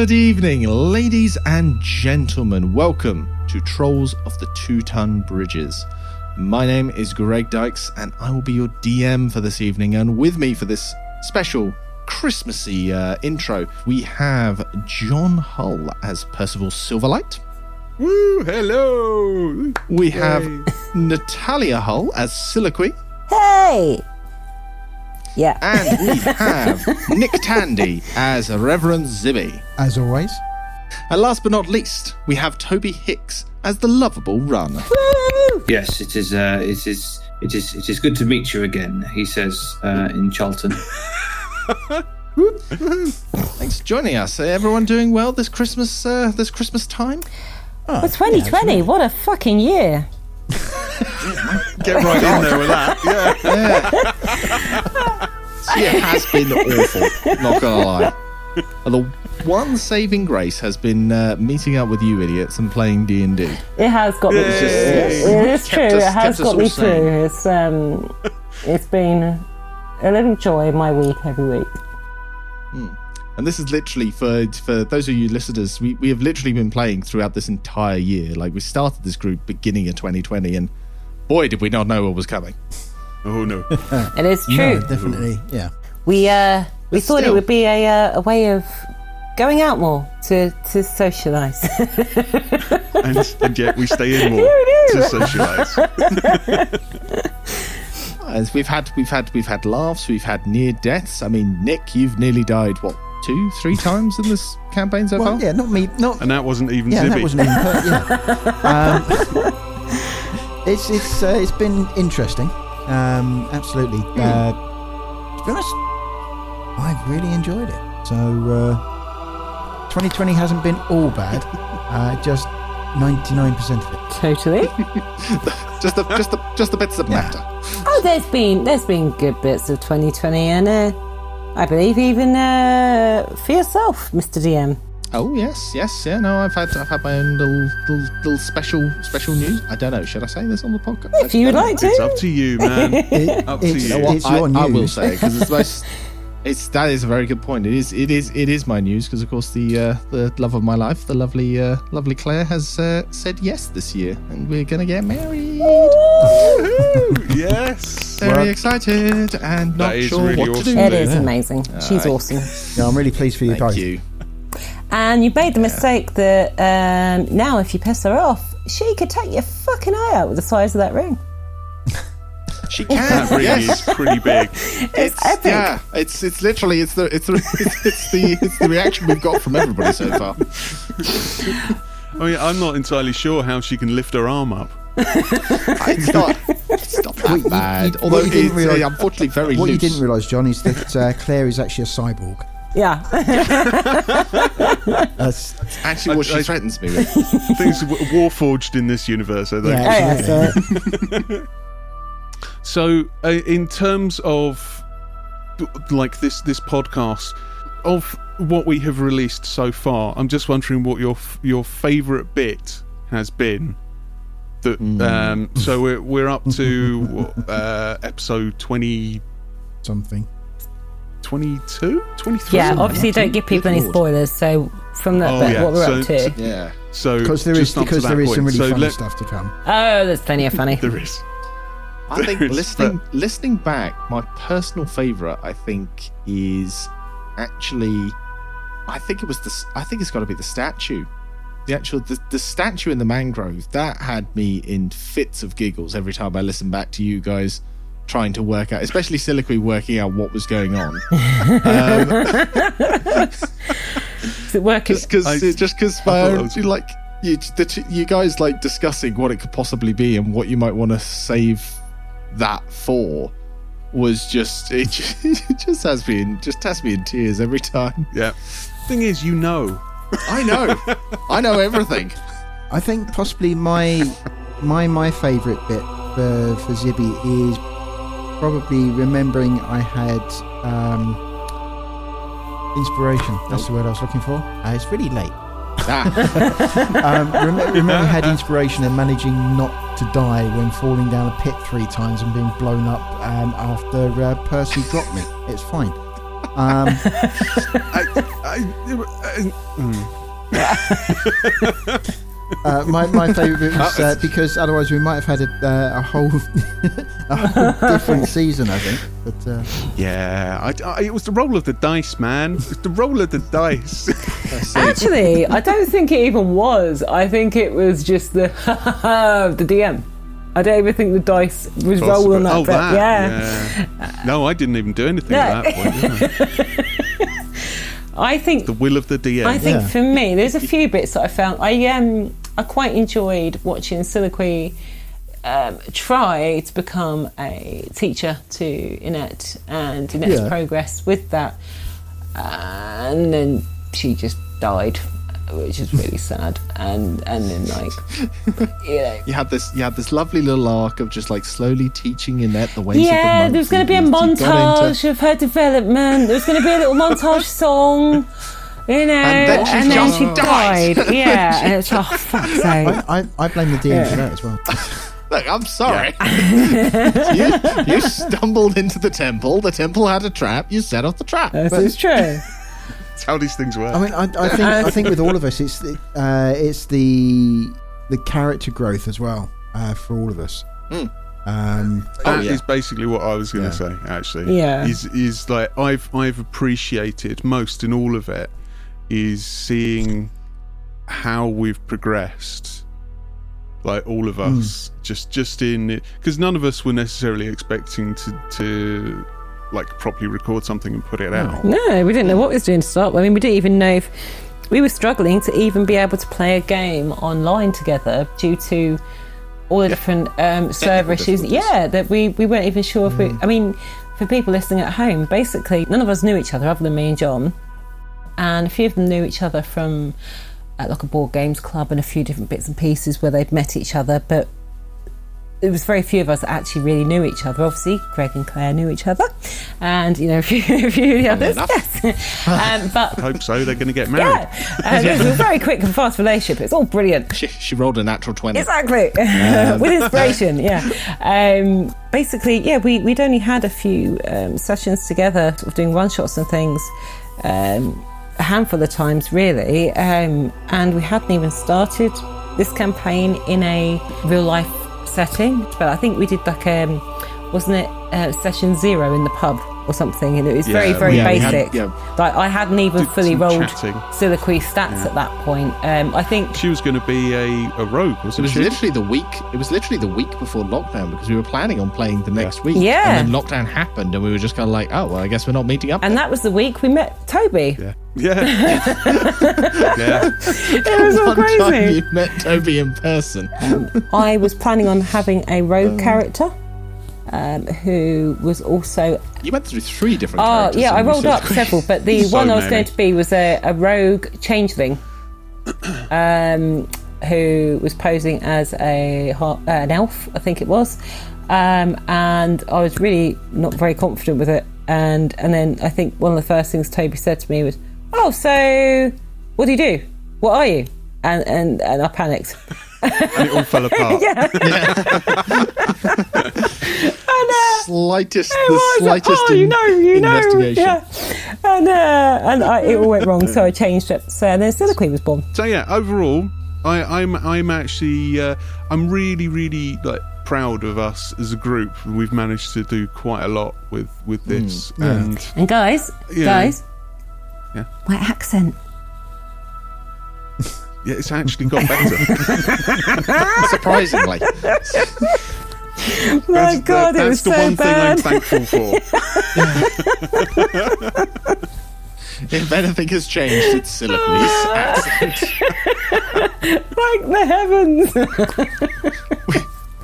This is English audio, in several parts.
Good evening, ladies and gentlemen. Welcome to Trolls of the Two Ton Bridges. My name is Greg Dykes, and I will be your DM for this evening. And with me for this special Christmassy uh, intro, we have John Hull as Percival Silverlight. Woo, hello. We have Natalia Hull as Siliqui. Hey! Yeah. And we have Nick Tandy as Reverend Zibby. As always. And last but not least, we have Toby Hicks as the lovable Run. Yes, it is. Uh, it is. It is. It is good to meet you again. He says uh, in Charlton. Thanks for joining us. Everyone doing well this Christmas? Uh, this Christmas time? Oh, Well, 2020, what a fucking year. Get right in there with that. Yeah. This year has been awful. Not gonna lie. And the one saving grace has been uh, meeting up with you idiots and playing D and D. It has got me. Yay. It is true. Us- it has got me all sane. through. It's um, it's been a little joy in my week every week. And this is literally for for those of you listeners. We we have literally been playing throughout this entire year. Like we started this group beginning of 2020, and boy, did we not know what was coming. Oh no. It is true. No, definitely. Yeah. We uh, we But thought it would be a uh, a way of going out more to to socialise. and, and yet we stay in more to socialise. As we've had we've had we've had laughs, we've had near deaths. I mean, Nick, you've nearly died what two, three times in this campaign so Well, far. yeah, not me. Not. And that wasn't even yeah, that wasn't even. Per- yeah. Um, it's it's uh, it's been interesting. Um, absolutely. Uh, to be honest, I've really enjoyed it. So, uh, 2020 hasn't been all bad. Uh, just 99% of it. totally. Just the just the just the bits that Yeah. matter. Oh, there's been there's been good bits of 2020, and uh, I believe even uh, for yourself, Mr. DM. Oh yes, yes, yeah. No, I've had I've had my own little little, little special special news. I don't know. Should I say this on the podcast? If you would like to. It's up to you, man. It- Up to it's, you. You know what? it's I, your news. I will say it because it's most. It's that is a very good point. It is it is it is my news because of course the uh, the love of my life, the lovely uh, lovely Claire has uh, said yes this year, and we're gonna get married. Woohoo! yes. Very Well- excited and not sure really what awesome. to do. It is Yeah. amazing. She's Aye. awesome. Yeah, I'm really pleased for you Thank both. you. And you made the mistake that um, now, if you piss her off, she could take your fucking eye out with the size of that ring. She can. That ring yes. is pretty big. It's, epic. Yeah, it's it's literally it's the it's the it's, it's the it's the reaction we've got from everybody so far. I mean, I'm not entirely sure how she can lift her arm up. It's not it's not that What bad. you- Although what you didn't it's realise- uh, unfortunately very What loose. you didn't realise, John, is that uh, Claire is actually a cyborg. Yeah. That's, Actually, what I- she I- threatens me with. Things Warforged in this universe, are they? Yeah. oh, yeah, so So, uh, in terms of like this this podcast of what we have released so far, I'm just wondering what your f- your favourite bit has been. That um, so we're we're up to uh, episode 20, something. 22? 23? yeah, obviously, don't give people any spoilers. So, from that Oh, bit, yeah, what we're so- up to. so- Yeah. So Because there is just up because there is point. some really so funny let- stuff to come. Oh, there's plenty of funny. There is. I think There is, listening listening back, my personal favourite, I think, is actually, I think it was the, I think it's got to be the statue, the actual the, the statue in the mangrove. That had me in fits of giggles every time I listened back to you guys trying to work out, especially Siliqui working out what was going on. Um, is it working? just because I- just because I my own, was- like you, the, t- you guys like discussing what it could possibly be and what you might want to save that for was just it, just it just has me in just has me in tears every time. Yeah. Thing is, you know. I know, I know everything. I think possibly my my my favourite bit for for Zibby is probably remembering I had um, inspiration. That's the word I was looking for. Uh, it's really late. Ah, Um, rem- remembering I had inspiration and managing not to die when falling down a pit three times and being blown up um, after uh, Percy dropped me. It's fine. Um, I, I, I, uh, my my favourite bit was uh, because otherwise we might have had a, uh, a whole a whole different season, I think. But uh, yeah, I, I, it was the roll of the dice, man. It was the roll of the dice. Actually, I don't think it even was. I think it was just the the DM. I don't even think the dice was rolling that oh, bit. that. Yeah. yeah. No, I didn't even do anything No. at that point. I? I think The will of the DM. I think Yeah. for me, there's a few bits that I found. I um I quite enjoyed watching Soliloquy um, try to become a teacher to Inette and Inette's Yeah. progress with that, and then she just died, which is really sad. And and then like you know. You had this, you had this lovely little arc of just like slowly teaching Annette the ways of the Yeah, monk. there was going to be a You- you into- montage of her development. There's going to be a little montage song, you know, And then she just she died. died. Yeah, and it's oh fuck's sake. I, I, I blame the DM for that as well. Look, I'm sorry. you, you stumbled into the temple. The temple had a trap. You set off the trap. This is true. That's how these things work. I mean, I, I think I think with all of us, it's the, uh, it's the the character growth as well uh, for all of us. Um, That is yeah. basically what I was going to Yeah. say. Actually, Yeah. is is like I've I've appreciated most in all of it is seeing how we've progressed. Like all of us, just just in because none of us were necessarily expecting to to like properly record something and put it out. No, we didn't know what we was doing to start. with. I mean, we didn't even know if we were struggling to even be able to play a game online together due to all the different um, server issues. Yeah, that we, we weren't even sure if we. I mean, for people listening at home, basically, none of us knew each other other than me and John. And a few of them knew each other from at like a board games club and a few different bits and pieces where they'd met each other, but there was very few of us that actually really knew each other. Obviously, Greg and Claire knew each other, and you know a few, a few of the others. Yes, um, but Hope so. They're going to get married. yeah, um, it was a very quick and fast relationship. It's all brilliant. She, she rolled a natural 20. Exactly. With inspiration, yeah. Um, basically, yeah, we, we'd only had a few um, sessions together, sort of doing one shots and things, um, a handful of times, really. Um, and we hadn't even started this campaign in a real life setting. But I think we did like, um, wasn't it uh, session zero in the pub or something? And it was very, Yeah, very yeah, we had- basic. yeah. Like, I hadn't even Did fully some rolled chatting. Soliloquy stats at that point. Um, I think She was going to be a, a rogue, It wasn't was she? literally the week. It was literally the week before lockdown because we were planning on playing the next week. Yeah. And then lockdown happened, and we were just kind of like, oh well, I guess we're not meeting up. And then. that was the week we met Toby. Yeah. Yeah. yeah. It was all One time crazy. you met Toby in person. I was planning on having a rogue character um, who was also. You went through three different. Oh, yeah, I rolled up several, but the So one I was many. going to be was a, a rogue changeling um, who was posing as a uh, an elf, I think it was. Um, and I was really not very confident with it. And and then I think one of the first things Toby said to me was, "Oh, so what do you do? What are you?" And and, and I panicked. And it all fell apart. Slightest, It the was. slightest. oh, you know, you know, investigation. yeah. And uh, and I, it all went wrong, so I changed it. So then Soliloquy was born. So yeah, overall, I, I'm I'm actually uh, I'm really really like proud of us as a group. We've managed to do quite a lot with with this, yeah. and And guys, Yeah. guys, Yeah. my accent. yeah, it's actually got better. Surprisingly, My That's- God, that- it was that's the so one bad. thing I'm thankful for. if anything has changed, it's Soliloquy's ah. accent. Thank the heavens.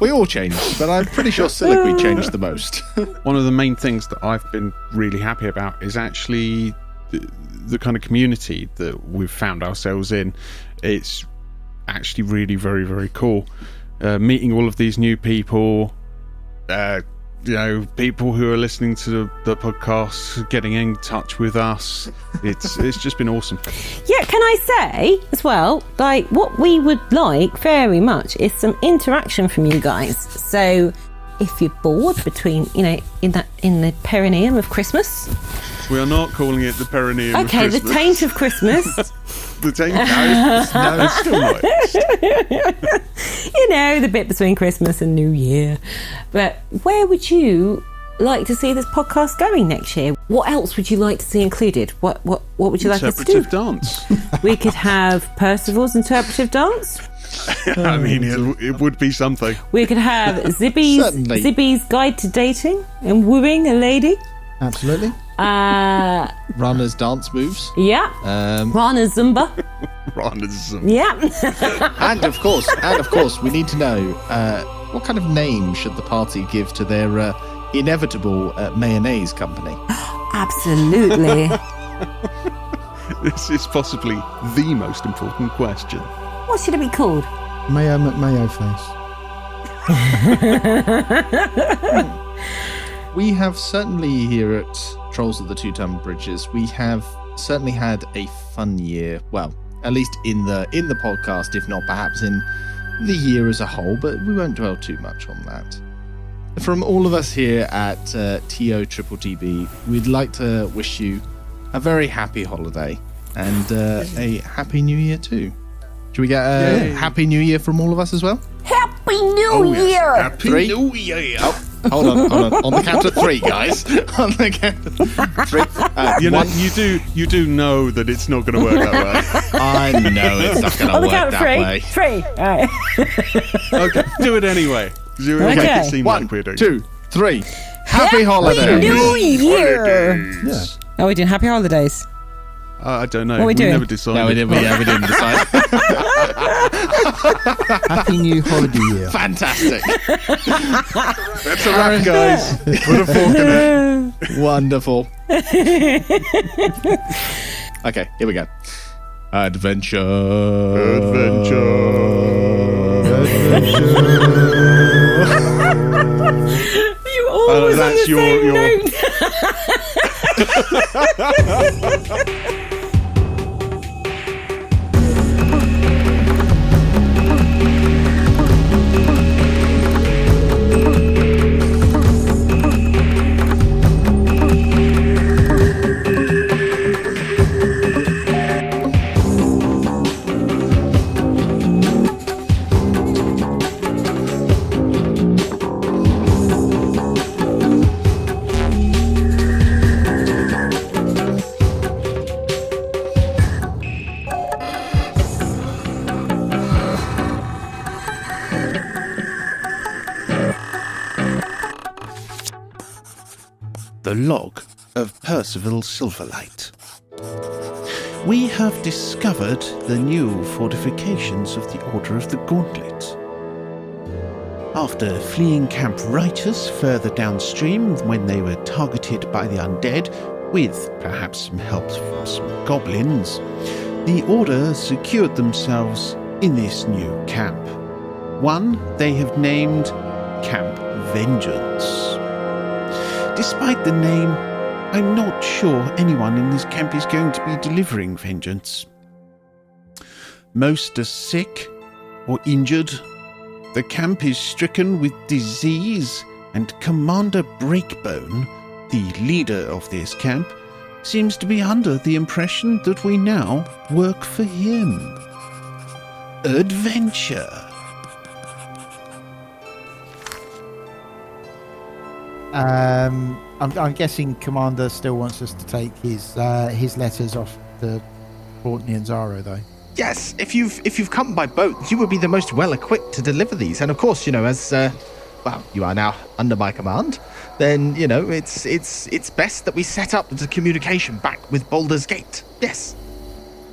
We all changed, but I'm pretty sure Soliloquy ah. changed the most. one of the main things that I've been really happy about is actually the, the kind of community that we've found ourselves in. It's actually really very very cool. Uh, meeting all of these new people, uh, you know, people who are listening to the, the podcast, getting in touch with us. It's it's just been awesome. yeah, can I say as well, like what we would like very much is some interaction from you guys. So if you're bored between, you know, in that in the perineum of Christmas, We are not calling it the perineum. Okay, the taint of Christmas. the taint. No, it's, no, it's still not. you know, the bit between Christmas and New Year. But where would you like to see this podcast going next year? What else would you like to see included? What what what would you like us to do? Interpretive dance. We could have Percival's interpretive dance. I mean, it, it would be something. We could have Zibby's Certainly. Zibby's guide to dating and wooing a lady. Absolutely. Uh, Runners dance moves. yeah. Um, Rana Zumba. Ronism. Yeah. and of course, and of course, we need to know uh, what kind of name should the party give to their uh, inevitable uh, mayonnaise company. Absolutely. This is possibly the most important question. What should it be called? Mayo McMayo face. We have certainly here at Trolls of the Two Ton Bridges, we have certainly had a fun year. Well, at least in the in the podcast, if not perhaps in the year as a whole. But we won't dwell too much on that. From all of us here at uh, TO Triple TB, we'd like to wish you a very happy holiday and uh, a happy New Year too. Should we get a Yay. happy New Year from all of us as well? Happy New Oh, yes. Year! Happy Three. New Year. Hold on, hold on. On the count of three, guys. On the count of three. Uh, You know, one. you do you do know that it's not going to work that way. I know it's not going to the count work of that three. way. Three. All right. Okay, do it anyway. You make Okay. it seem One, like we're doing. two, three. Happy holiday. New Year! Holidays. Oh, we're doing happy holidays. Uh, I don't know. What are we doing? never decided. No, we didn't. We, yeah, we didn't decide. Happy New Holiday Year. Fantastic. That's a wrap, guys. Put a fork in it. Wonderful. okay, here we go. Adventure. Adventure. Adventure. You always uh, on that's the your- same your- note. The log of Percival Silverlight. We have discovered the new fortifications of the Order of the Gauntlet. After fleeing Camp Righteous further downstream when they were targeted by the undead, with perhaps some help from some goblins, the Order secured themselves in this new camp. One they have named Camp Vengeance. Despite the name, I'm not sure anyone in this camp is going to be delivering vengeance. Most are sick or injured. The camp is stricken with disease, and Commander Breakbone, the leader of this camp, seems to be under the impression that we now work for him. Adventure. Um, I'm, I'm guessing Commander still wants us to take his uh, his letters off the Port Nyanzaru, though. Yes, if you've if you've come by boat, you would be the most well equipped to deliver these. And of course, you know, as uh, well, you are now under my command. Then you know it's it's it's best that we set up the communication back with Baldur's Gate. Yes.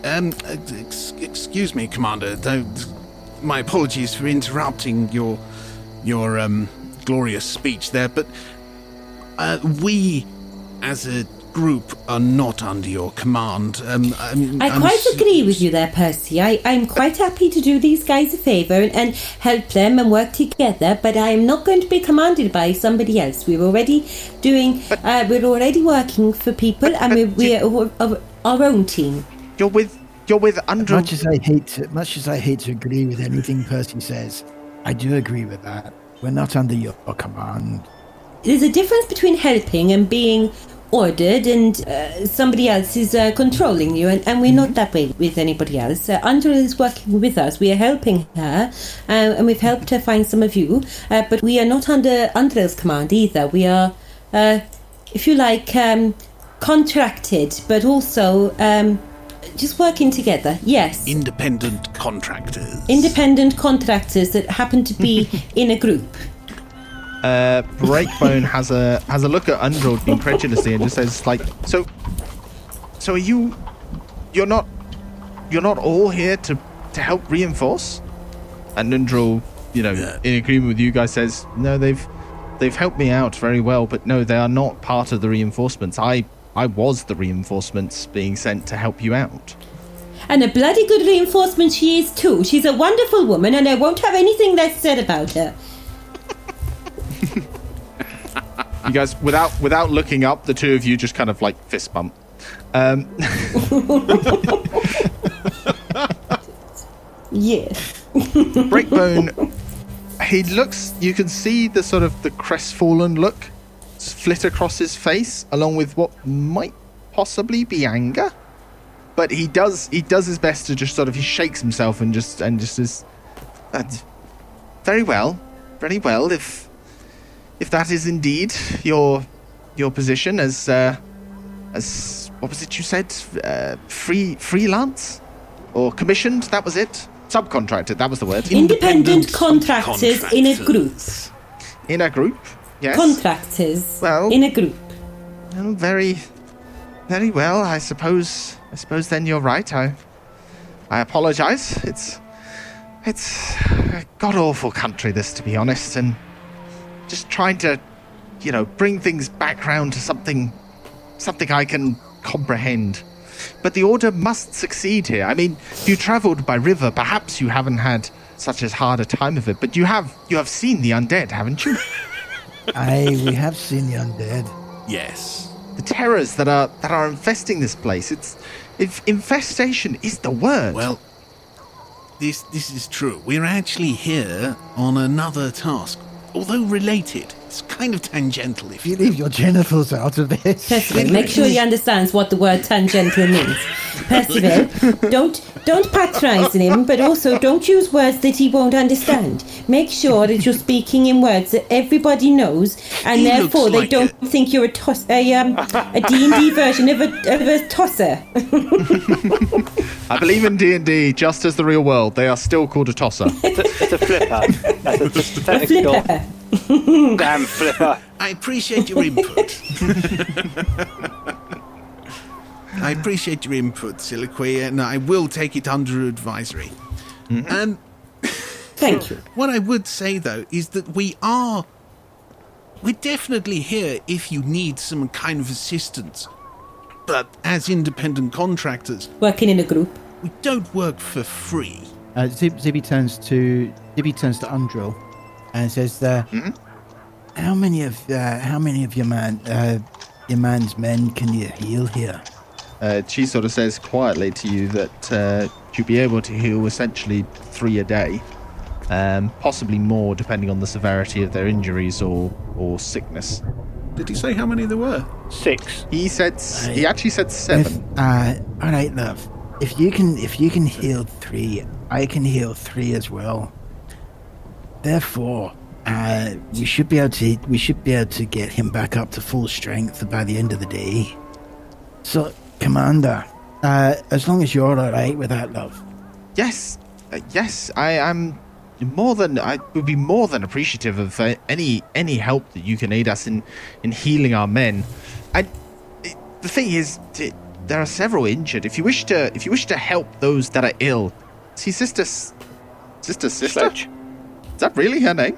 Um, ex- excuse me, Commander. Though, my apologies for interrupting your your um glorious speech there, but uh, we, as a group, are not under your command. Um, I'm, I I'm quite s- agree with you there, Percy. I, I'm quite happy to do these guys a favour and, and help them and work together, but I am not going to be commanded by somebody else. We're already doing, uh, we're already working for people and we're, we're our, our, our own team. You're with you're with under. Much as I hate to, much as I hate to agree with anything Percy says, I do agree with that. We're not under your command. There's a difference between helping and being ordered and uh, somebody else is uh, controlling you, and, and we're not that way with anybody else. Uh, Andrea is working with us. We are helping her, uh, and we've helped her find some of you, uh, but we are not under Andrea's command either. We are, uh, if you like, um, contracted, but also um, just working together. Yes. Independent contractors. Independent contractors that happen to be in a group. Uh, Breakbone has a has a look at Undrilled incredulously and just says like, so, so are you, you're not, you're not all here to to help reinforce? And Undrill, you know, Yeah. in agreement with you guys, says no, they've they've helped me out very well, but no, they are not part of the reinforcements. I I was the reinforcements being sent to help you out. And a bloody good reinforcement she is too. She's a wonderful woman, and I won't have anything less said about her. You guys, without without looking up, the two of you just kind of like fist bump. Um, Yes. Breakbone, he looks. You can see the sort of the crestfallen look flit across his face, along with what might possibly be anger. But he does. He does his best to just sort of. He shakes himself and just and just says, "That's very well, very well. If if that is indeed your your position as uh, as what was it you said? Uh, free freelance or commissioned? That was it. Subcontracted. That was the word. Independent contractors in a group. In a group. Yes. Contractors Well- in a group. Well, very, very well. I suppose. I suppose then you're right. I, I apologise. It's, it's a god awful country. This, to be honest, and just trying to, you know, bring things back round to something, something I can comprehend. But the order must succeed here. I mean, if you travelled by river, perhaps you haven't had such as hard a time of it. But you have, you have seen the undead, haven't you? Aye, we have seen the undead. Yes. the terrors that are that are infesting this place. It's if infestation is the word. Well, this this is true. We're actually here on another task, although related. It's kind of tangential, if you You leave your genitals out of this. Percival, make sure he understands what the word tangential means. Percival, don't don't patronise him, but also don't use words that he won't understand. Make sure that you're speaking in words that everybody knows, and He therefore looks they like don't think you're a toss a um a D and D version of a of a tosser. I believe in D and D just as the real world. They are still called a tosser. It's a flipper. That's a just A technical flipper. Damn flipper. I appreciate your input. I appreciate your input, Siliqui, and I will take it under advisory. And Thank you. what I would say, though, is that we are. We're definitely here if you need some kind of assistance. But as independent contractors, Working in a group. we don't work for free. Uh, Zib- Zibby turns to Zibby turns to Undrill and says, uh, "How many of uh, how many of your man uh, your man's men can you heal here?" Uh, she sort of says quietly to you that uh, you'll be able to heal essentially three a day, um, possibly more depending on the severity of their injuries or or sickness. Did he say how many there were? Six. He said s- he actually said If, seven. uh, all right, love. If you can if you can heal three, I can heal three as well. Therefore, uh, we should be able to we should be able to get him back up to full strength by the end of the day. So, Commander, uh, as long as you're all right with that, love. Yes, uh, yes, I am more than I would be more than appreciative of uh, any any help that you can aid us in in healing our men. I, it- the thing is, t- there are several injured. If you wish to, if you wish to help those that are ill, see, sister, sister, sister. Sledge. Is that really her name?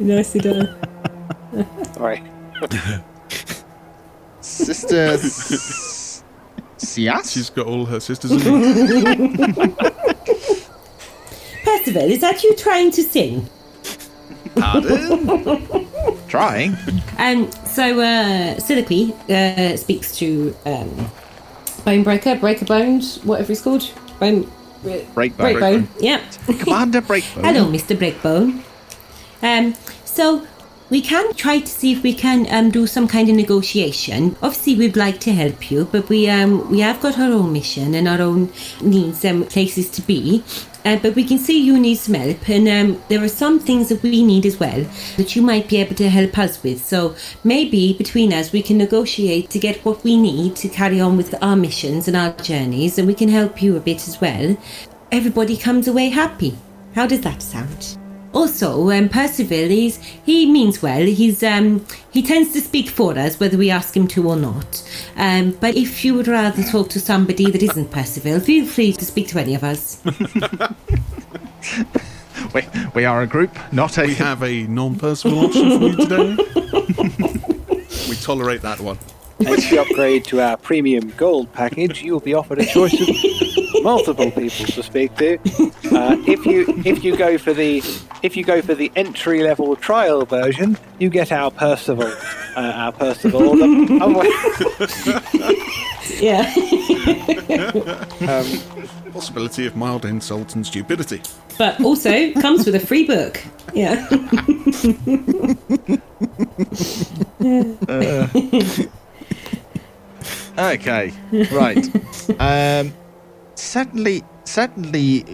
Nicely done. Right. Sister S- Sias. She's got all her sisters in Percival, is that you trying to sing? Pardon? Trying. Um, so uh, Siliqui uh, speaks to um, Bonebreaker, Breaker Bones, whatever he's called. Bone, Breakbone. Breakbone. Yeah. Commander Breakbone. Hello, Mr. Breakbone. Um, so we can try to see if we can um, do some kind of negotiation. Obviously, we'd like to help you, but we um, we have got our own mission and our own needs and places to be. Uh, but we can see you need some help, and um, there are some things that we need as well that you might be able to help us with. So maybe between us, we can negotiate to get what we need to carry on with our missions and our journeys, and we can help you a bit as well. Everybody comes away happy. How does that sound? Also, um, Percival, he's, he means well. He's um, he tends to speak for us, whether we ask him to or not. Um, but if you would rather talk to somebody that isn't Percival, feel free to speak to any of us. We, we are a group, not a. We have a non-personal option for you today. we tolerate that one. If you upgrade to our premium gold package, you'll be offered a choice of multiple people to speak to. Uh, if you if you go for the if you go for the entry level trial version, you get our Percival uh, our Percival. The, yeah. um, Possibility of mild insult and stupidity. but also comes with a free book. Yeah. Okay, right. um, certainly, certainly,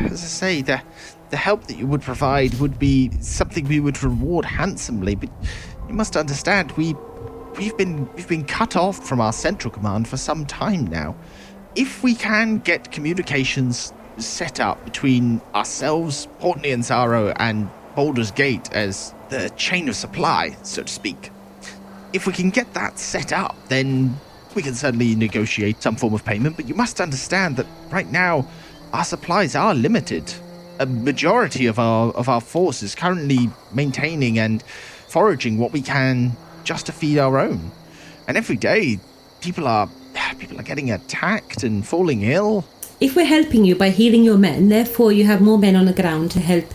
as I say, the the help that you would provide would be something we would reward handsomely. But you must understand, we we've been we've been cut off from our central command for some time now. If we can get communications set up between ourselves, Port Nyanzaru, and Baldur's Gate as the chain of supply, so to speak, if we can get that set up, then we can certainly negotiate some form of payment. But you must understand that right now, our supplies are limited. A majority of our of our force is currently maintaining and foraging what we can just to feed our own. And every day, people are people are getting attacked and falling ill. If we're helping you by healing your men, therefore you have more men on the ground to help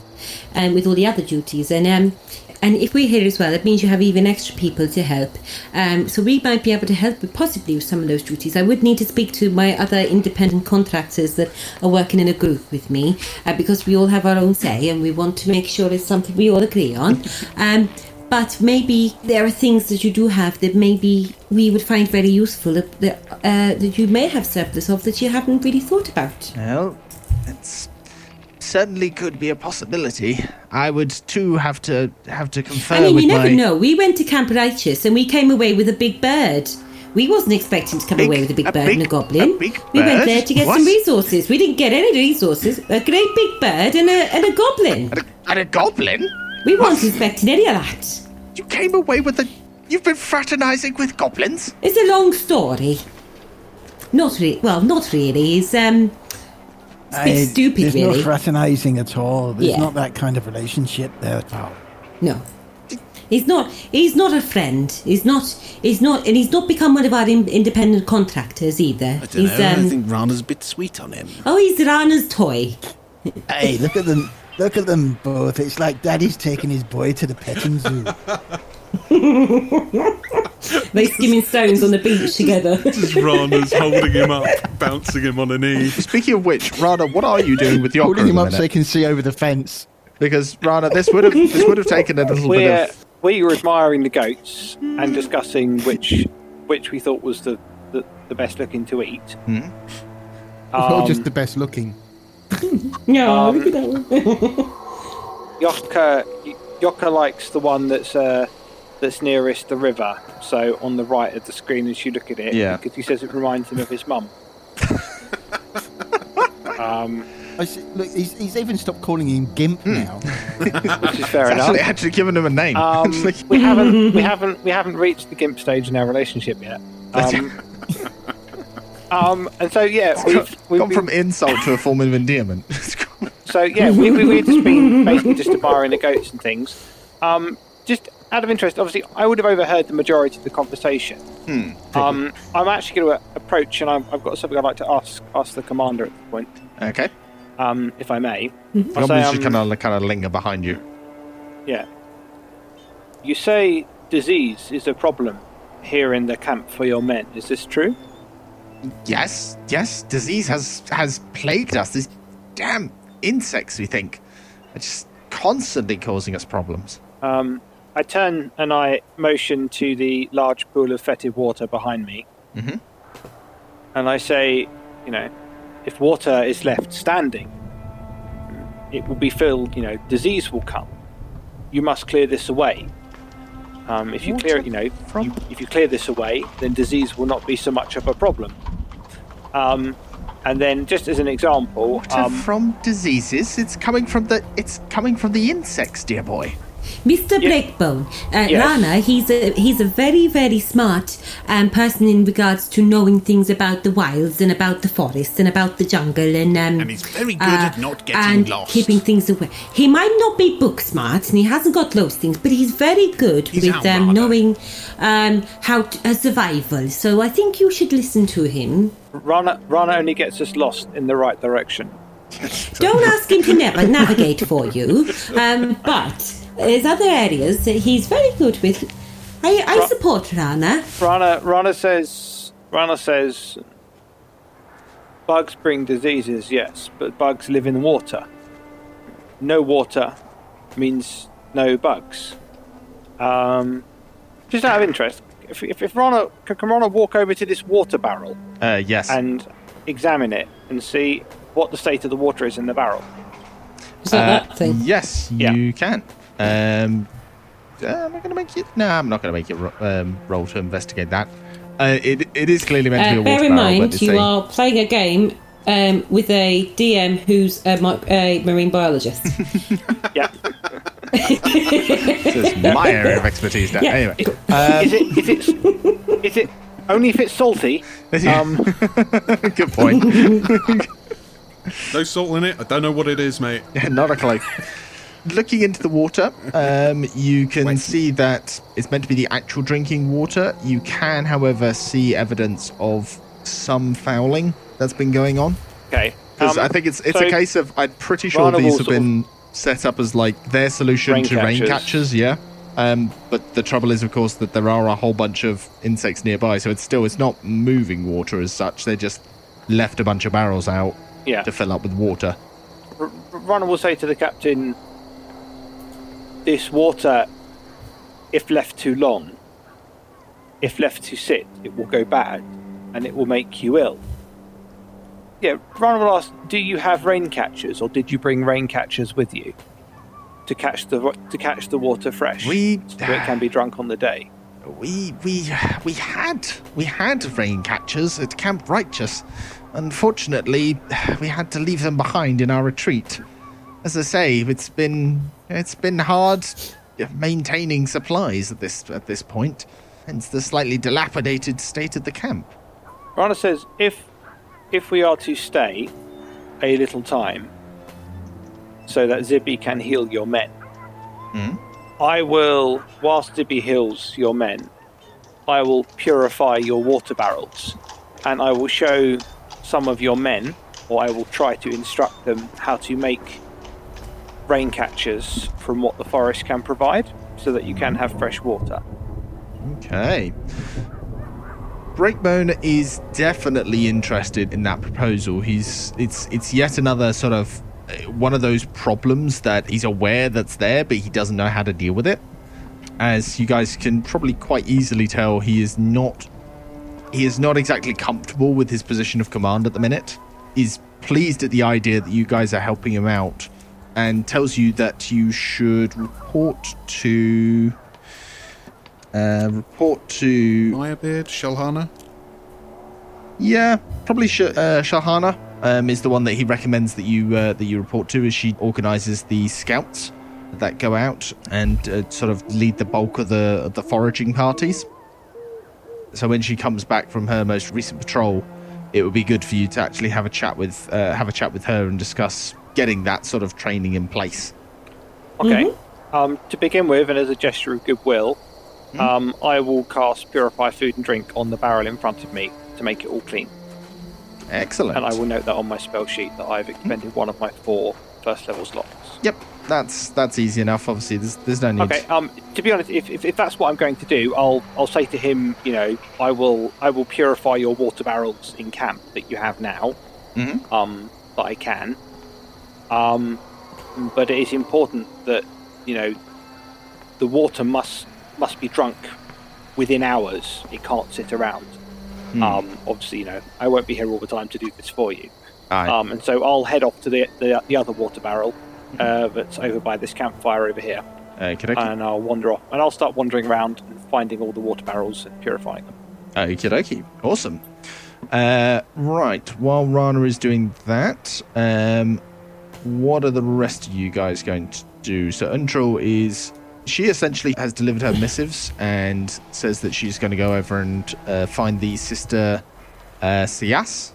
um, with all the other duties. And um, and if we're here as well, it means you have even extra people to help. Um, so we might be able to help with possibly with some of those duties. I would need to speak to my other independent contractors that are working in a group with me uh, because we all have our own say and we want to make sure it's something we all agree on. Um, but maybe there are things that you do have that maybe we would find very useful that, uh, that you may have surplus of that you haven't really thought about. Well, it's certainly could be a possibility. I would too have to have to confer I mean, with you never my know. We went to Camp Righteous and we came away with a big bird. We wasn't expecting to come Big- away with a big a bird big- and a goblin. a big we went there to get What? some resources. We didn't get any resources. A great big bird and a, and a goblin. and a, and a goblin. We weren't expecting any of that. You came away with a. You've been fraternizing with goblins. It's a long story. Not really. Well, not really. It's um, it's a bit I- stupid, There's really. no fraternising at all. There's Yeah. not that kind of relationship there at all. No. He's not. He's not a friend. He's not. He's not, and he's not become one of our in, independent contractors either. I don't he's know. um. I think Rana's a bit sweet on him. Oh, he's Rana's toy. Hey, look at them. Look at them both. It's like Daddy's taking his boy to the petting zoo. They skimming stones on the beach together. Just Rana's holding him up, bouncing him on a knee. Speaking of which, Rana, what are you doing with your Holding him up so he can see over the fence. Because Rana, this would have this would have taken a little bit we're of. we were admiring the goats and discussing which which we thought was the the, the best looking to eat. Hmm? Or Um, just the best looking. no, Um, look at that one. Yoka Yoka likes the one that's uh, that's nearest the river, so on the right of the screen as you look at it. Yeah. Because he says it reminds him of his mum. um, I see, look, he's, he's even stopped calling him Gimp now. which is fair It's enough. actually, actually given him a name. Um, we haven't we haven't we haven't reached the gimp stage in our relationship yet. Um, um, and so yeah, we've, we've gone from insult to a form of endearment. So yeah, we, we, we've just been basically just admiring the goats and things. Um, just out of interest, obviously, I would have overheard the majority of the conversation. Hmm, um, I'm actually going to approach, and I've, I've got something I'd like to ask ask the commander at this point, okay. um, if I may. The I'll say, goblins just um, kind of kind of linger behind you. Yeah. You say disease is a problem here in the camp for your men. Is this true? Yes, yes. Disease has has plagued us. These damn insects. We think. are just constantly causing us problems. Um, I turn and I motion to the large pool of fetid water behind me. Mhm. And I say, you know, if water is left standing, it will be filled, you know, disease will come. You must clear this away. Um, if you clear it, you know, from- you, if you clear this away, then disease will not be so much of a problem. Um, and then, just as an example, Water um, from diseases. It's coming from the. It's coming from the insects, dear boy. Mr. Yeah. Blackbone, uh, Yes. Rana, he's a he's a very very smart um, person in regards to knowing things about the wilds and about the forest and about the jungle and um, And he's very good at not getting lost. and lost. keeping things away. He might not be book smart and he hasn't got those things, but he's very good He's with our um, knowing um, how to, uh, survival. So I think you should listen to him. Rana, Rana only gets us lost in the right direction. Don't ask him to never navigate for you. Um, but there's other areas that he's very good with. I, I Ra- support Rana. Rana, Rana says, Rana says, bugs bring diseases, yes, but bugs live in water. No water means no bugs. Um, just out of interest, if, if, if Rana, can, can Rana walk over to this water barrel Uh, yes. and examine it and see what the state of the water is in the barrel? Is that Uh, that thing? Yes, Yeah. you can. Um, uh, am I going to make it? No, I'm not going to make it ro- um, roll to investigate that. Uh, it, it is clearly meant to be Uh, a bear water in barrel, but mind, it's you a- are playing a game um, with a DM who's a, mi- a marine biologist. Yeah. it's my area of expertise now. Yeah. Anyway, is it? Is it? Is it only if it's salty? Um, good point. No salt in it. I don't know what it is, mate. Not a clue. Looking into the water, um, you can see that it's meant to be the actual drinking water. You can, however, see evidence of some fouling that's been going on. okay. Because Um, I think it's it's so a case of I'm pretty sure these have been set up as like their solution Rain to rain catchers. catchers, yeah. Um, but the trouble is, of course, that there are a whole bunch of insects nearby, so it's still it's not moving water as such. They just left a bunch of barrels out Yeah. to fill up with water. R- Rana will say to the captain, "This water, if left too long, if left to sit, it will go bad, and it will make you ill." Yeah, Rana will ask, "Do you have rain catchers, or did you bring rain catchers with you to catch the to catch the water fresh, We so it can be drunk on the day?" we we we had we had rain catchers at Camp Righteous. Unfortunately, we had to leave them behind in our retreat. As I say, it's been it's been hard maintaining supplies at this at this point. Hence the slightly dilapidated state of the camp. Rana says, "If if we are to stay a little time, so that Zibby can heal your men, Mhm. I will, whilst Zibby heals your men, I will purify your water barrels, and I will show some of your men, or I will try to instruct them how to make rain catchers from what the forest can provide, so that you can have fresh water." Okay. Breakbone is definitely interested in that proposal. He's it's it's yet another sort of uh, one of those problems that he's aware that's there, but he doesn't know how to deal with it. As you guys can probably quite easily tell, he is not he is not exactly comfortable with his position of command at the minute. He's pleased at the idea that you guys are helping him out and tells you that you should report to uh, report to Meyerbeard, Shalhana. yeah, probably Sh- uh, Shahana um, is the one that he recommends that you uh, that you report to, as she organises the scouts that go out and uh, sort of lead the bulk of the of the foraging parties. So when she comes back from her most recent patrol, it would be good for you to actually have a chat with uh, have a chat with her and discuss getting that sort of training in place. Okay. Um, to begin with, and as a gesture of goodwill, um, I will cast Purify Food and Drink on the barrel in front of me to make it all clean. Excellent. And I will note that on my spell sheet that I've expended one of my four first level slots. Yep, that's that's easy enough. Obviously, there's there's no need. Okay. Um, to be honest, if, if, if that's what I'm going to do, I'll I'll say to him, you know, I will I will purify your water barrels in camp that you have now. Mhm. Um, that I can. Um, but it is important that you know the water must must be drunk within hours. It can't sit around. Hmm. Um, obviously, you know I won't be here all the time to do this for you. Aye. Um, and so I'll head off to the the, the other water barrel Mm-hmm. uh, that's over by this campfire over here, dokie. and I'll wander off and I'll start wandering around and finding all the water barrels and purifying them. Okie dokie. Awesome. Uh, right. While Rana is doing that, um, what are the rest of you guys going to do? So Undril is. She essentially has delivered her missives and says that she's going to go over and uh, find the sister uh, Sias.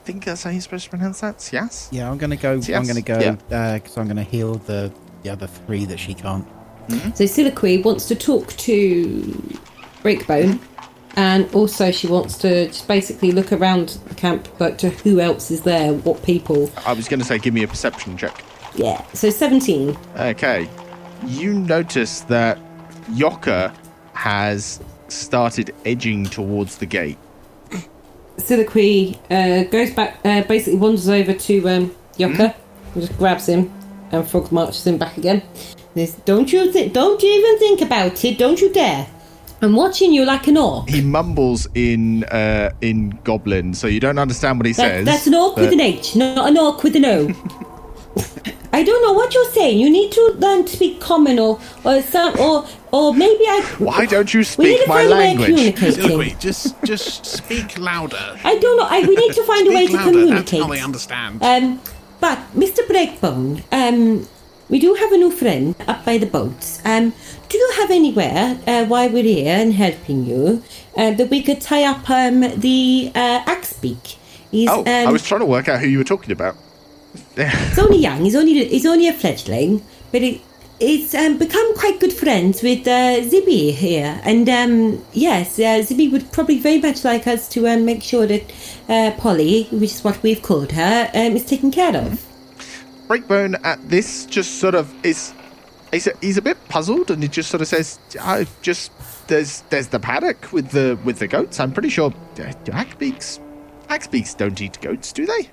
I think that's how you're supposed to pronounce that. Sias? Yeah, I'm gonna go. Yes, I'm gonna go yeah. because I'm gonna heal the the other three that she can't. So Siliqui wants to talk to Breakbone, and also she wants to just basically look around the camp, but to who else is there, what people. I was going to say, give me a perception check. Yeah. So 17. Okay. You notice that Yoka has started edging towards the gate. Siliqui uh, goes back, uh, basically wanders over to um, Yoka, and just grabs him, and Frog marches him back again. This, don't you th- don't you even think about it? Don't you dare! I'm watching you like an orc. He mumbles in uh, in Goblin, so you don't understand what he That, says. that's an orc with an H, not an orc with an O. I don't know what you're saying. You need to learn to speak common or or some or or maybe I. Why don't you We need speak to my find a way of language? communicating. Silkweed, just just speak louder. I don't know. I, we need to find a way Speak to louder, communicate. That's how they understand. Um, but Mr. Breakbone, um, we do have a new friend up by the boats. Um, do you have anywhere uh, while we're here and helping you uh, that we could tie up um, the uh, axe beak? He's Oh, um, I was trying to work out who you were talking about. it's only young. He's only he's only a fledgling, but it, it's um, become quite good friends with uh, Zibby here. And um, yes, uh, Zibby would probably very much like us to um, make sure that uh, Polly, which is what we've called her, um, is taken care of. Breakbone at this just sort of is. He's a, he's a bit puzzled, and he just sort of says, "I just there's there's the paddock with the with the goats. I'm pretty sure uh, Axe beaks Axbeaks don't eat goats, do they?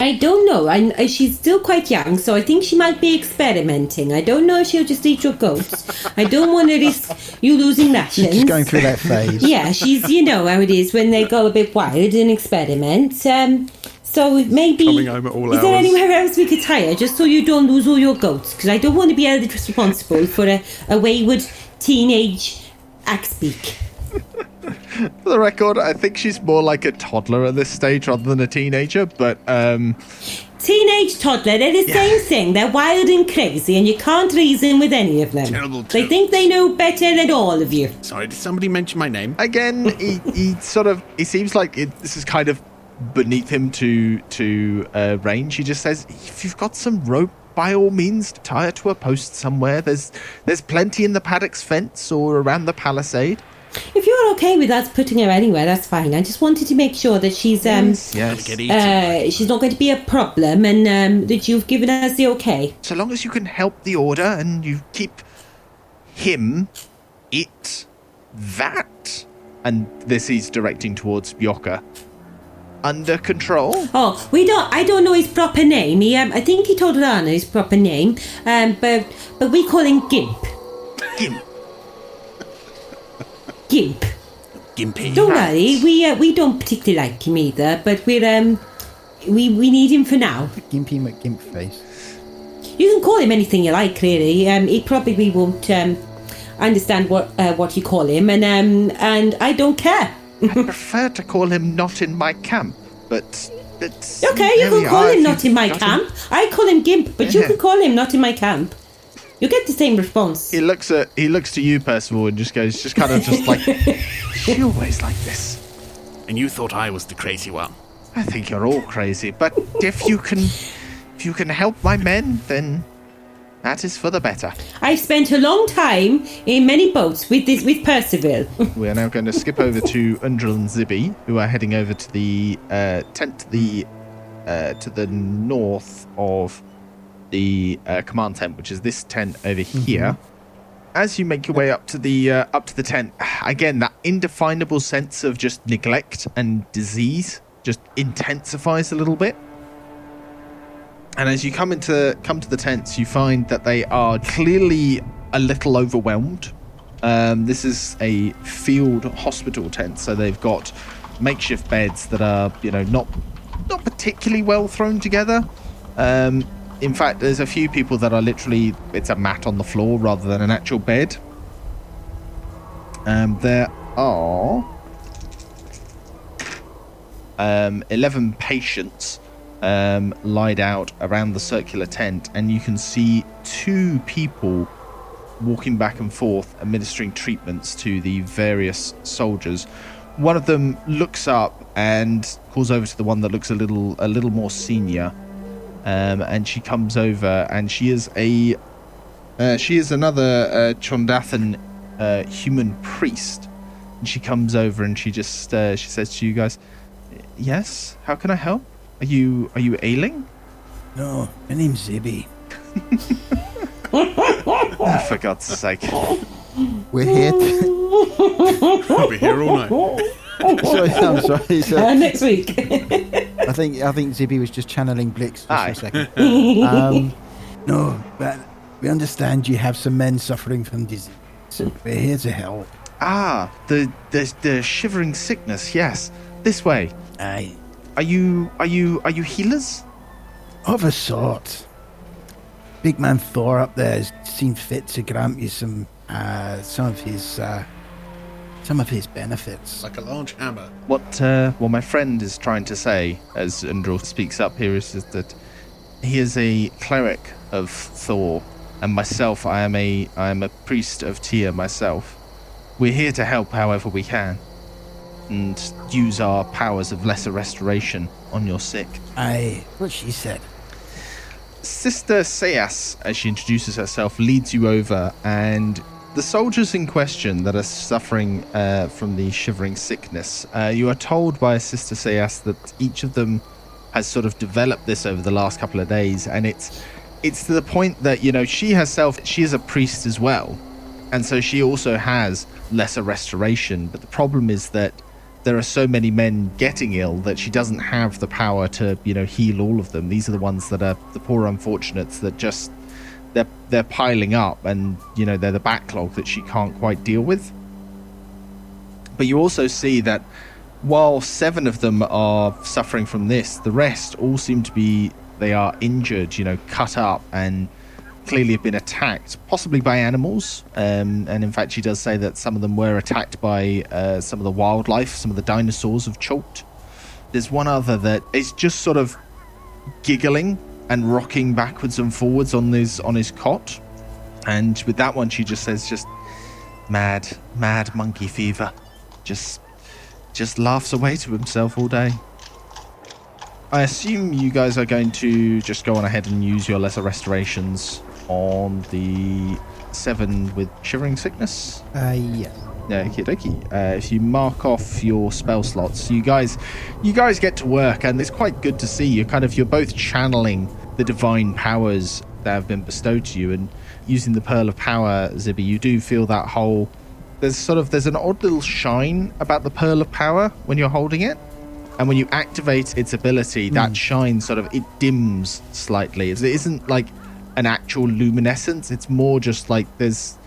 I don't know. I, I- she's still quite young, so I think she might be experimenting. I don't know if she'll just eat your goats. I don't want to risk you losing rations. She's just going through that phase. yeah, she's you know how it is when they go a bit wild and experiment. Um, so maybe Coming home at all is there anywhere else we could hire just so you don't lose all your goats? Because I don't want to be held responsible for a, a wayward teenage axe beak. For the record, I think she's more like a toddler at this stage rather than a teenager. But um, Teenage toddler, they're the same thing. They're wild and crazy, and you can't reason with any of them. Terrible They think they know better than all of you. Sorry, did somebody mention my name? again, he, he sort of he seems like it, this is kind of beneath him to to uh, range. He just says, "If you've got some rope, by all means, tie it to a post somewhere. There's there's plenty in the paddock's fence or around the palisade." If you're okay with us putting her anywhere, that's fine. I just wanted to make sure that she's um Yes. Get eaten. uh she's not going to be a problem, and um that you've given us the okay. So long as you can help the order and you keep him, it, that, and this he's directing towards Yoka, under control. Oh, we don't. I don't know his proper name. He um I think he told Lana his proper name. Um, but but we call him Gimp. Gimp. Gimp. Gimpy. Don't worry. We uh, we don't particularly like him either. But we're um we we need him for now. Gimpy McGimp face. You can call him anything you like, really. Um, he probably won't um, understand what uh, what you call him, and um, and I don't care. I prefer to call him not in my camp, but it's Okay, you can call are. him not in my got him- camp. I call him Gimp, but you can call him not in my camp. You get the same response. He looks at he looks to you, Percival, and just goes, just kind of just like she always like this. And you thought I was the crazy one. I think you're all crazy, but if you can if you can help my men, then that is for the better. I've spent a long time in many boats with this with Percival. We are now going to skip over to Undril and Zibby, who are heading over to the uh, tent to the uh, to the north of the uh, command tent, which is this tent over here. As you make your way up to the uh, up to the tent, again that indefinable sense of just neglect and disease just intensifies a little bit. And as you come into come to the tents, you find that they are clearly a little overwhelmed. Um, this is a field hospital tent, so they've got makeshift beds that are, you know, not not particularly well thrown together. Um, in fact, there's a few people that are literally it's a mat on the floor rather than an actual bed. Um, there are um, 11 patients um, lied out around the circular tent, and you can see two people walking back and forth, administering treatments to the various soldiers. One of them looks up and calls over to the one that looks a little a little more senior, um, and she comes over, and she is a uh, she is another uh, Chondathan uh, human priest. And she comes over and she just uh, she says to you guys, "Yes, how can I help? Are you are you ailing?" No, my name's Zibby. Oh, for God's sake! We're here. To, I'll be here all night. sorry, I'm sorry. So Uh, next week. I think I think Zibby was just channeling Blix for Aye. a second. Um, No, but we understand you have some men suffering from disease. So we're here to help. Ah, the the the shivering sickness. Yes, this way. Aye. Are you are you are you healers? Of a sort. Big man Thor up there has seen fit to grant you some uh, some of his uh, some of his benefits. Like a large hammer. What uh, what my friend is trying to say, as Undril speaks up here, is, is that he is a cleric of Thor, and myself, I am a I am a priest of Tyr myself. We're here to help however we can, and use our powers of lesser restoration on your sick. Aye, what she said. Sister Sayas, as she introduces herself, leads you over, and the soldiers in question that are suffering uh, from the shivering sickness, uh, you are told by Sister Sayas that each of them has sort of developed this over the last couple of days, and it's it's to the point that you know she herself she is a priest as well, and so she also has lesser restoration. But the problem is that there are so many men getting ill that she doesn't have the power to, you know, heal all of them. These are the ones that are the poor unfortunates that just they're they're piling up and you know they're the backlog that she can't quite deal with. But you also see that while seven of them are suffering from this, the rest all seem to be they are injured, you know, cut up and clearly have been attacked, possibly by animals. Um, and in fact, she does say that some of them were attacked by uh, some of the wildlife, some of the dinosaurs of Chult. There's one other that is just sort of giggling and rocking backwards and forwards on his on his cot. And with that one, she just says, "Just mad, mad monkey fever." Just, just laughs away to himself all day. I assume you guys are going to just go on ahead and use your lesser restorations on the seven with shivering sickness. uh, yeah. Yeah, okie dokie. Uh, if you mark off your spell slots, you guys, you guys get to work, and it's quite good to see You're Kind of, you're both channeling the divine powers that have been bestowed to you, and using the pearl of power, Zibby, you do feel that whole. There's sort of there's an odd little shine about the pearl of power when you're holding it, and when you activate its ability, that shine sort of it dims slightly. It isn't like an actual luminescence. It's more just like there's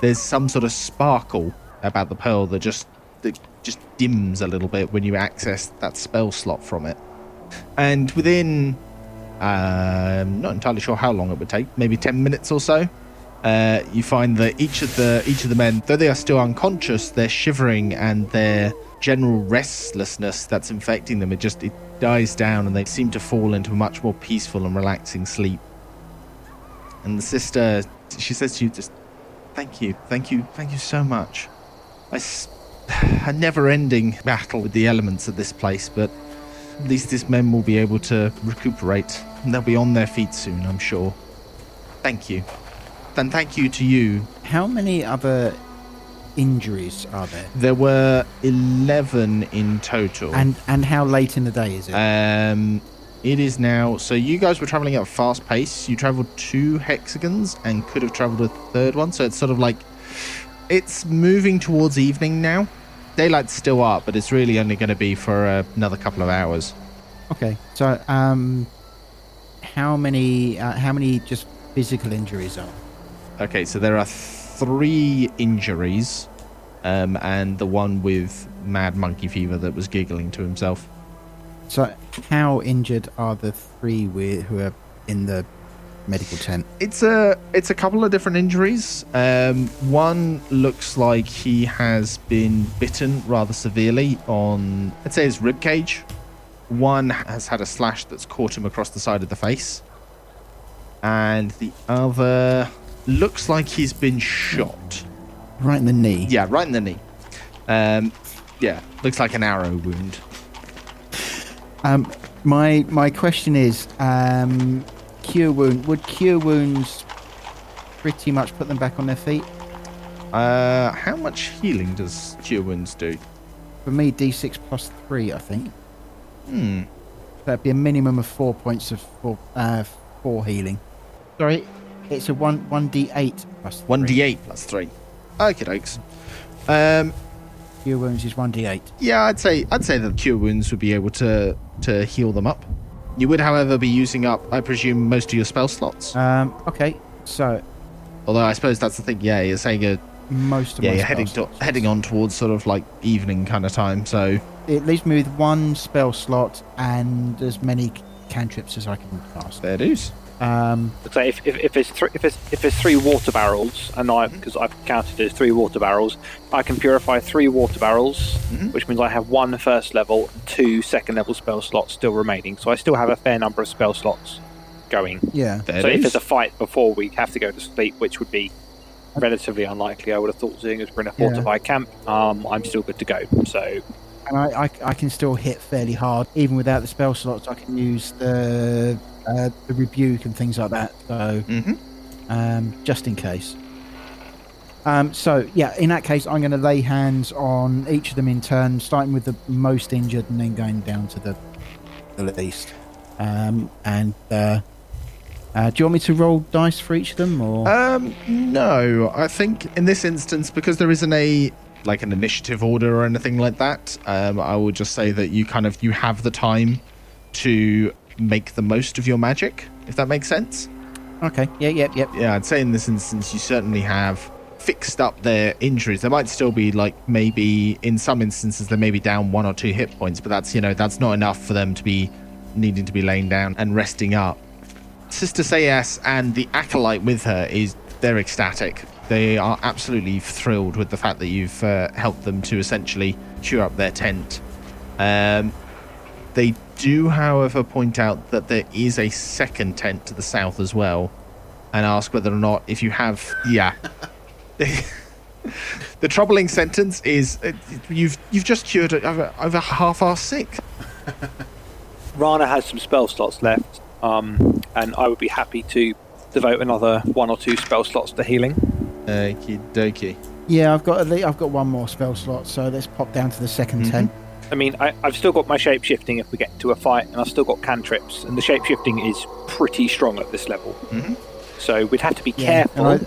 there's some sort of sparkle about the pearl that just that just dims a little bit when you access that spell slot from it. And within, um, not entirely sure how long it would take, maybe ten minutes or so, uh, you find that each of the each of the men, though they are still unconscious, they're shivering and their general restlessness that's infecting them, it just it dies down and they seem to fall into a much more peaceful and relaxing sleep. And the sister, she says to you, just thank you, thank you, thank you so much. A never-ending battle with the elements at this place, but at least these men will be able to recuperate. And they'll be on their feet soon, I'm sure. Thank you. And thank you to you. How many other injuries are there? There were 11 in total. And and how late in the day is it? Um, it is now. So you guys were traveling at a fast pace. You traveled two hexagons and could have traveled a third one. So it's sort of like it's moving towards evening now. Daylight's still up, but it's really only going to be for uh, another couple of hours. Okay, so um, how many uh, how many just physical injuries are? Okay, so there are three injuries, um, and the one with mad monkey fever that was giggling to himself. So how injured are the three we, who are in the medical tent? It's a it's a couple of different injuries. Um, one looks like he has been bitten rather severely on, let's say, his rib cage. One has had a slash that's caught him across the side of the face, and the other looks like he's been shot. Right in the knee. Yeah, right in the knee. Um, yeah, looks like an arrow wound. Um, my my question is, um, cure wound. Would cure wounds pretty much put them back on their feet? Uh, how much healing does cure wounds do? For me, D6 plus three, I think. Hmm. That'd be a minimum of four points of four, uh, four healing. Sorry, it's a one one D8 plus three. One d8 plus three. Okay, dokes. Um, Cure wounds is one D8. yeah, I'd say I'd say that cure wounds would be able to to heal them up. You would, however, be using up, I presume, most of your spell slots. Um, okay, so Although I suppose that's the thing. Yeah, you're saying you're, most of yeah, my you're heading to, heading on towards sort of like evening kind of time. So It leaves me with one spell slot and as many cantrips as I can cast. there it is. Um, So if, if, if it's three if it's if it's three water barrels, and I because I've counted it as three water barrels, I can purify three water barrels, Mhm. which means I have one first level, two second level spell slots still remaining. So I still have a fair number of spell slots going. yeah. There so it if is. there's a fight before we have to go to sleep, which would be relatively unlikely, I would have thought, seeing as we're in a Yeah. fortified camp, um, I'm still good to go. So And I, I, I can still hit fairly hard. Even without the spell slots, I can use the uh, the rebuke and things like that. So Mhm. um, just in case. Um, so yeah, in that case, I'm going to lay hands on each of them in turn, starting with the most injured and then going down to the the least. Um, and uh, uh, do you want me to roll dice for each of them, or Um, no, I think in this instance, because there isn't a like an initiative order or anything like that, um, I would just say that you kind of you have the time to make the most of your magic, if that makes sense. okay? Yeah, yep, yep. Yeah, I'd say in this instance you certainly have fixed up their injuries. There might still be like maybe in some instances they may be down one or two hit points, but that's you know that's not enough for them to be needing to be laying down and resting up. Sister Sayas and the acolyte with her is they're ecstatic. They are absolutely thrilled with the fact that you've uh, helped them to essentially cure up their tent. Um, they do, however, point out that there is a second tent to the south as well, and ask whether or not if you have, yeah. the troubling sentence is uh, you've you've just cured over, over half our sick. Rana has some spell slots left, um, and I would be happy to devote another one or two spell slots to healing. Okie dokie. Yeah, I've got at least, I've got one more spell slot, so let's pop down to the 2nd Mhm. tent. I mean, I, I've still got my shape shifting if we get into a fight, and I've still got cantrips, and the shape shifting is pretty strong at this level. Mhm. So we'd have to be Yeah, careful, and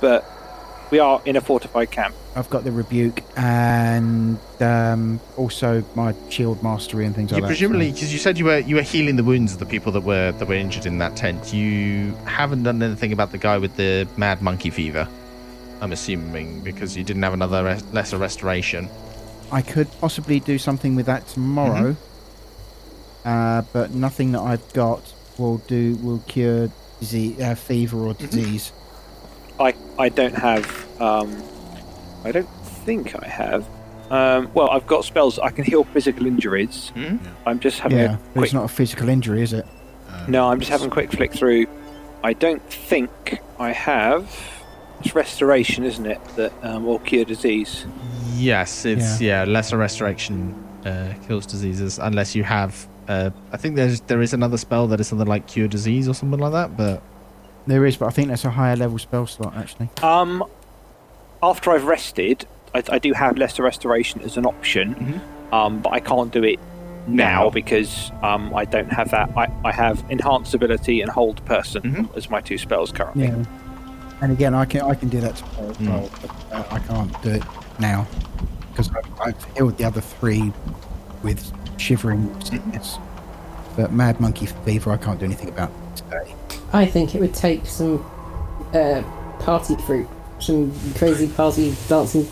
but we are in a fortified camp. I've got the rebuke and um, also my shield mastery and things You like that. presumably, because you said you were you were healing the wounds of the people that were that were injured in that tent. You haven't done anything about the guy with the mad monkey fever. I'm assuming because you didn't have another res- lesser restoration. I could possibly do something with that tomorrow, uh, but nothing that I've got will do will cure disease, uh, fever or disease. I I don't have. Um, I don't think I have. Um, well, I've got spells. I can heal physical injuries. Hmm? I'm just having Yeah, a quick. it's not a physical injury, is it? No, I'm just having a quick flick through. I don't think I have. It's restoration, isn't it? That um, will cure disease. Yes, it's yeah. lesser restoration uh, kills diseases unless you have. Uh, I think there's there is another spell that is something like cure disease or something like that. But There is, but I think that's a higher level spell slot actually. Um, after I've rested, I, I do have lesser restoration as an option. Mhm. Um, but I can't do it now, Now. because um, I don't have that. I, I have enhanced ability and hold person Mhm. as my two spells currently. Yeah. And again, I can I can do that tomorrow as Mm. but uh, I can't do it now because I've, I've healed the other three with shivering sickness. But mad monkey fever, I can't do anything about. today. I think it would take some uh, party fruit, some crazy party dancing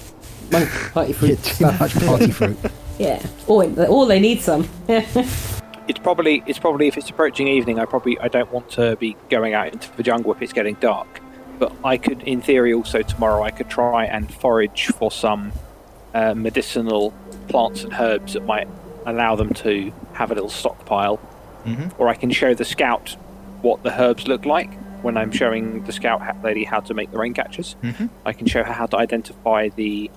monkey party fruit. It's that much party fruit. yeah, or or they need some. It's probably it's probably if it's approaching evening, I probably I don't want to be going out into the jungle if it's getting dark. But I could, in theory, also tomorrow I could try and forage for some uh, medicinal plants and herbs that might allow them to have a little stockpile. Mhm. Or I can show the scout what the herbs look like when I'm showing the scout lady how to make the rain catchers. Mhm. I can show her how to identify the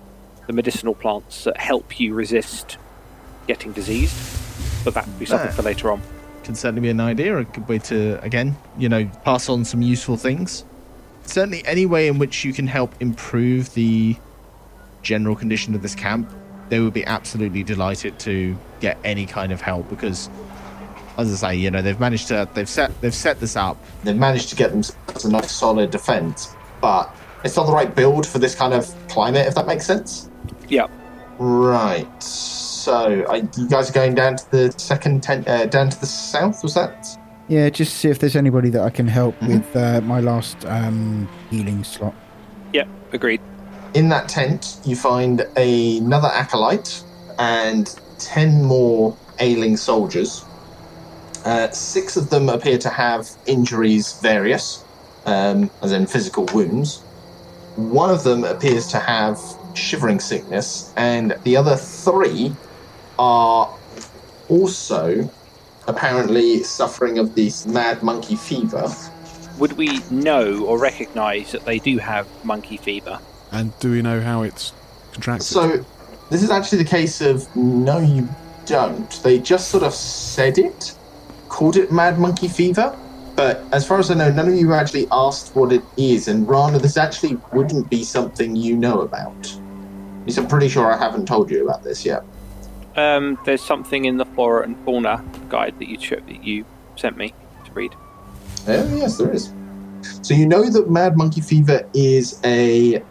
the medicinal plants that help you resist getting diseased. But that would be something Ah. for later on. can certainly be an idea, a good way to, again, you know, pass on some useful things. Certainly, any way in which you can help improve the general condition of this camp, they would be absolutely delighted to get any kind of help because, as I say, you know, they've managed to, they've set, they've set this up, they've managed to get themselves a nice solid defense, but it's not the right build for this kind of climate, if that makes sense. Yeah. Right. So, are you guys are going down to the second tent, uh, down to the south? Was that? Yeah, just see if there's anybody that I can help Mhm. with uh, my last um, healing slot. Yep, agreed. In that tent, you find another acolyte and ten more ailing soldiers. Uh, six of them appear to have injuries various, um, as in physical wounds. One of them appears to have shivering sickness, and the other three are also apparently suffering of this mad monkey fever. Would we know or recognise that they do have monkey fever? And do we know how it's contracted? So, this is actually the case of no, you don't. They just sort of said it, called it mad monkey fever. But as far as I know, none of you actually asked what it is, and Rana, this actually wouldn't be something you know about. Because I'm pretty sure I haven't told you about this yet. Um, there's something in the flora and fauna guide that you cho- that you sent me to read. Oh, yes, there is. So you know that mad monkey fever is a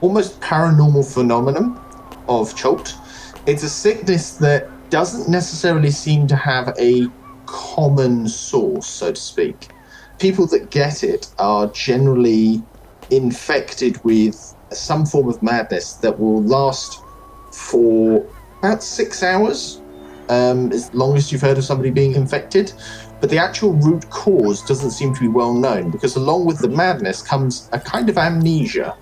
almost paranormal phenomenon of Chult. It's a sickness that doesn't necessarily seem to have a common source, so to speak. People that get it are generally infected with some form of madness that will last for about six hours, um, as long as you've heard of somebody being infected. But the actual root cause doesn't seem to be well known because, along with the madness, comes a kind of amnesia.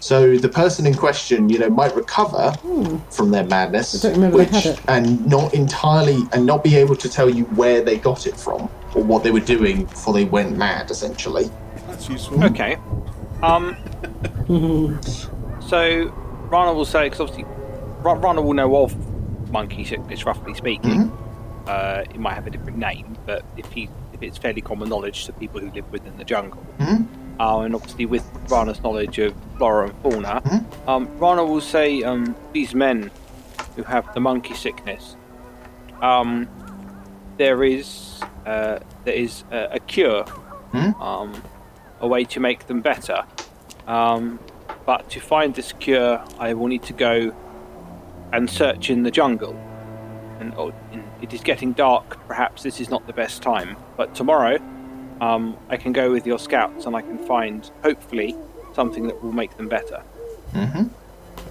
So the person in question, you know, might recover from their madness, I don't remember they which, and not entirely, and not be able to tell you where they got it from or what they were doing before they went mad, essentially. That's useful. Okay. Um. so Rana will say because obviously Rana will know of monkey sickness, roughly speaking. Uh, it might have a different name, but if he if it's fairly common knowledge to people who live within the jungle, Mhm. uh, and obviously with Rana's knowledge of flora and fauna, Mhm. um, Rana will say um, these men who have the monkey sickness, um, there is uh, there is a, a cure, Mhm. um, a way to make them better. Um, but to find this cure, I will need to go and search in the jungle. And oh, it is getting dark. Perhaps this is not the best time. But tomorrow, um, I can go with your scouts and I can find, hopefully, something that will make them better. hmm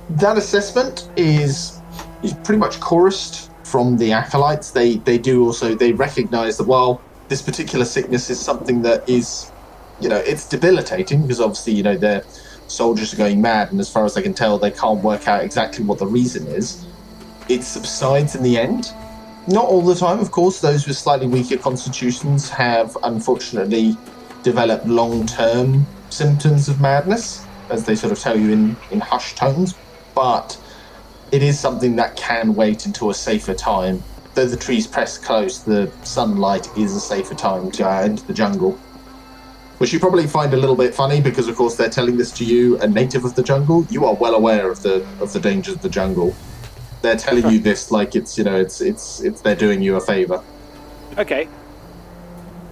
That assessment is is pretty much chorused from the acolytes. They they do also they recognise that while this particular sickness is something that is, you know, it's debilitating because obviously you know their soldiers are going mad, and as far as they can tell, they can't work out exactly what the reason is. It subsides in the end. Not all the time, of course. Those with slightly weaker constitutions have unfortunately developed long-term symptoms of madness, as they sort of tell you in, in hushed tones. But it is something that can wait until a safer time. Though the trees press close, the sunlight is a safer time to uh, enter the jungle. Which you probably find a little bit funny because, of course, they're telling this to you, a native of the jungle. You are well aware of the of the dangers of the jungle. They're telling you this like it's you know it's it's it's they're doing you a favor. Okay.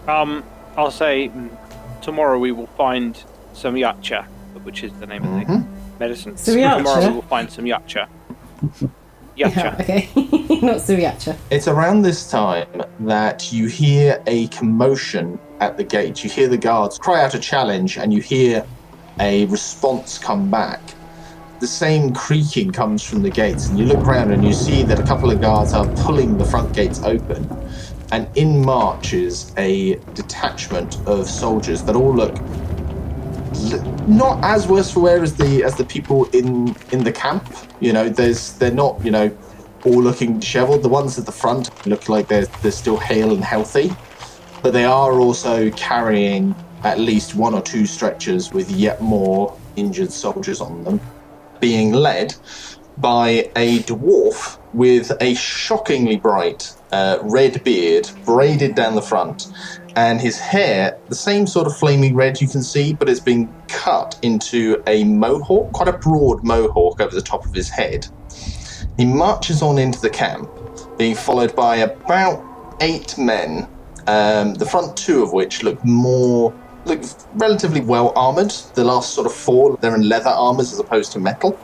Um, I'll say mm, tomorrow we will find some yacha, which is the name of the Mhm. medicine. Some? Tomorrow we will find some yacha. Yacha. okay, not Suriacha. It's around this time that you hear a commotion at the gate. You hear the guards cry out a challenge, and you hear a response come back. The same creaking comes from the gates, and you look around and you see that a couple of guards are pulling the front gates open. And in marches a detachment of soldiers that all look l- not as worse for wear as the as the people in in the camp. You know, there's they're not you know all looking disheveled. The ones at the front look like they're they're still hale and healthy, but they are also carrying at least one or two stretchers with yet more injured soldiers on them, being led by a dwarf with a shockingly bright uh, red beard braided down the front, and his hair, the same sort of flaming red you can see, but it's been cut into a mohawk, quite a broad mohawk over the top of his head. He marches on into the camp, being followed by about eight men, um, the front two of which look more look relatively well armored. The last sort of four, they're in leather armors as opposed to metal.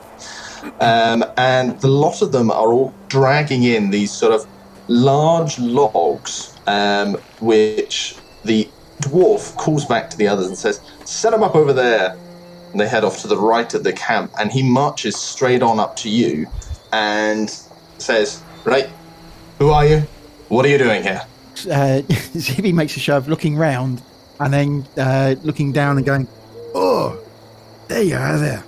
Um, and the lot of them are all dragging in these sort of large logs, um, which the dwarf calls back to the others and says, Set him up over there. And they head off to the right of the camp, and he marches straight on up to you and says, Right, who are you? What are you doing here? Uh, Zippy makes a show of looking round and then uh, looking down and going, "Oh, there you are, there."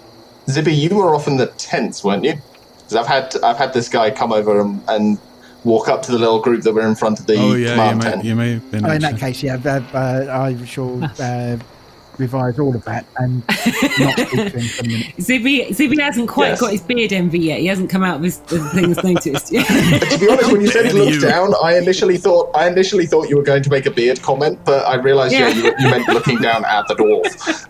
Zippy, you were off in the tents, weren't you? Because I've had I've had this guy come over and, and walk up to the little group that were in front of the oh yeah, you command may, tent. you may have been. Oh, in that case, yeah, uh, uh, I shall uh, revise all of that and not speak to him for a minute. Zippy, Zippy hasn't quite Yes. got his beard envy yet. He hasn't come out of his the things noticed. to be honest, when you said Better look down, I initially thought I initially thought you were going to make a beard comment, but I realised yeah, Yeah. you, you meant looking down at the dwarf.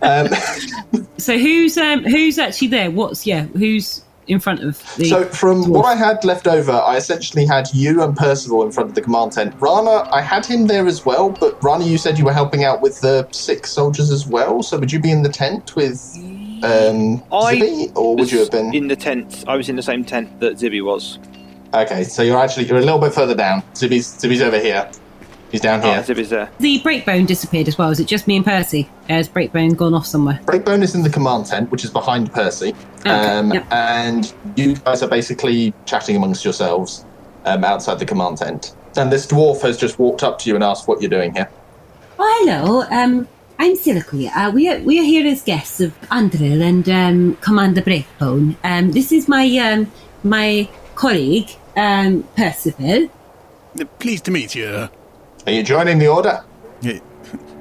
Um, so who's um who's actually there? What's yeah? Who's in front of the? so from what I had left over, I essentially had you and Percival in front of the command tent. Rana, I had him there as well, but Rana, you said you were helping out with the sick soldiers as well. So would you be in the tent with um, I Zibby, or would you have been? in the tent? I was in the same tent that Zibby was. Okay, so you're actually you're a little bit further down. Zibby's Zibby's over here. He's down Oh, here. Zibby's there. the breakbone disappeared as well. Is it just me and Percy? Has breakbone gone off somewhere? Breakbone is in the command tent, which is behind Percy. Okay, um, yep. And you guys are basically chatting amongst yourselves um, outside the command tent. And this dwarf has just walked up to you and asked what you're doing here. Oh, hello. Um, I'm Siliqui. Uh, we are we are here as guests of Andril and um, Commander Breakbone. Um, this is my um my colleague um Percival. Pleased to meet you. Are you joining the order?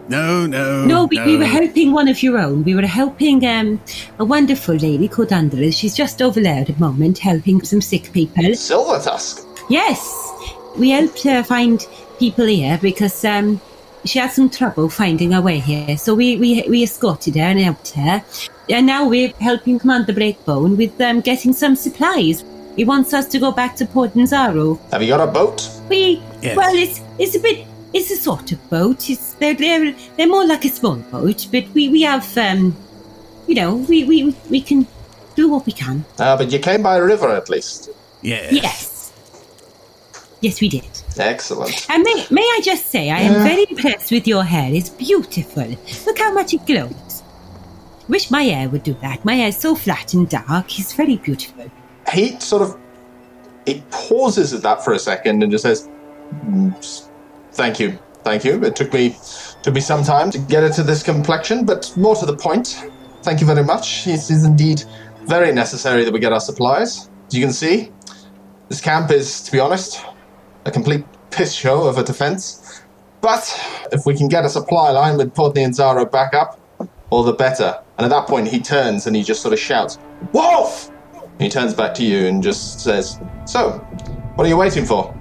No, no. No, we, we were helping one of your own. We were helping um, a wonderful lady called Andrea. She's just over there at the moment, helping some sick people. Silver Tusk. Yes, we helped her find people here because um, she had some trouble finding her way here. So we, we, we escorted her and helped her. And now we're helping Commander Breakbone with um, getting some supplies. He wants us to go back to Port Nyanzaru. Have you got a boat? We Yes. well, it's it's a bit it's a sort of boat. It's they're they're, they're more like a small boat, but we we have um, you know, we we we can do what we can. Ah, but you came by a river at least. Yes. Yes, yes, we did. Excellent. And may may I just say, I am very impressed with your hair. It's beautiful. Look how much it glows. Wish my hair would do that. My hair's so flat and dark. It's very beautiful. He sort of he pauses at that for a second and just says, "Mm, s- "Thank you, thank you. It took me took me some time to get it to this complexion, but more to the point. Thank you very much. It is indeed very necessary that we get our supplies. As you can see, this camp is, to be honest, a complete piss show of a defense. But if we can get a supply line with Port Nyanzaru back up, all the better. And at that point, he turns and he just sort of shouts, Wolf! And he turns back to you and just says, So, what are you waiting for?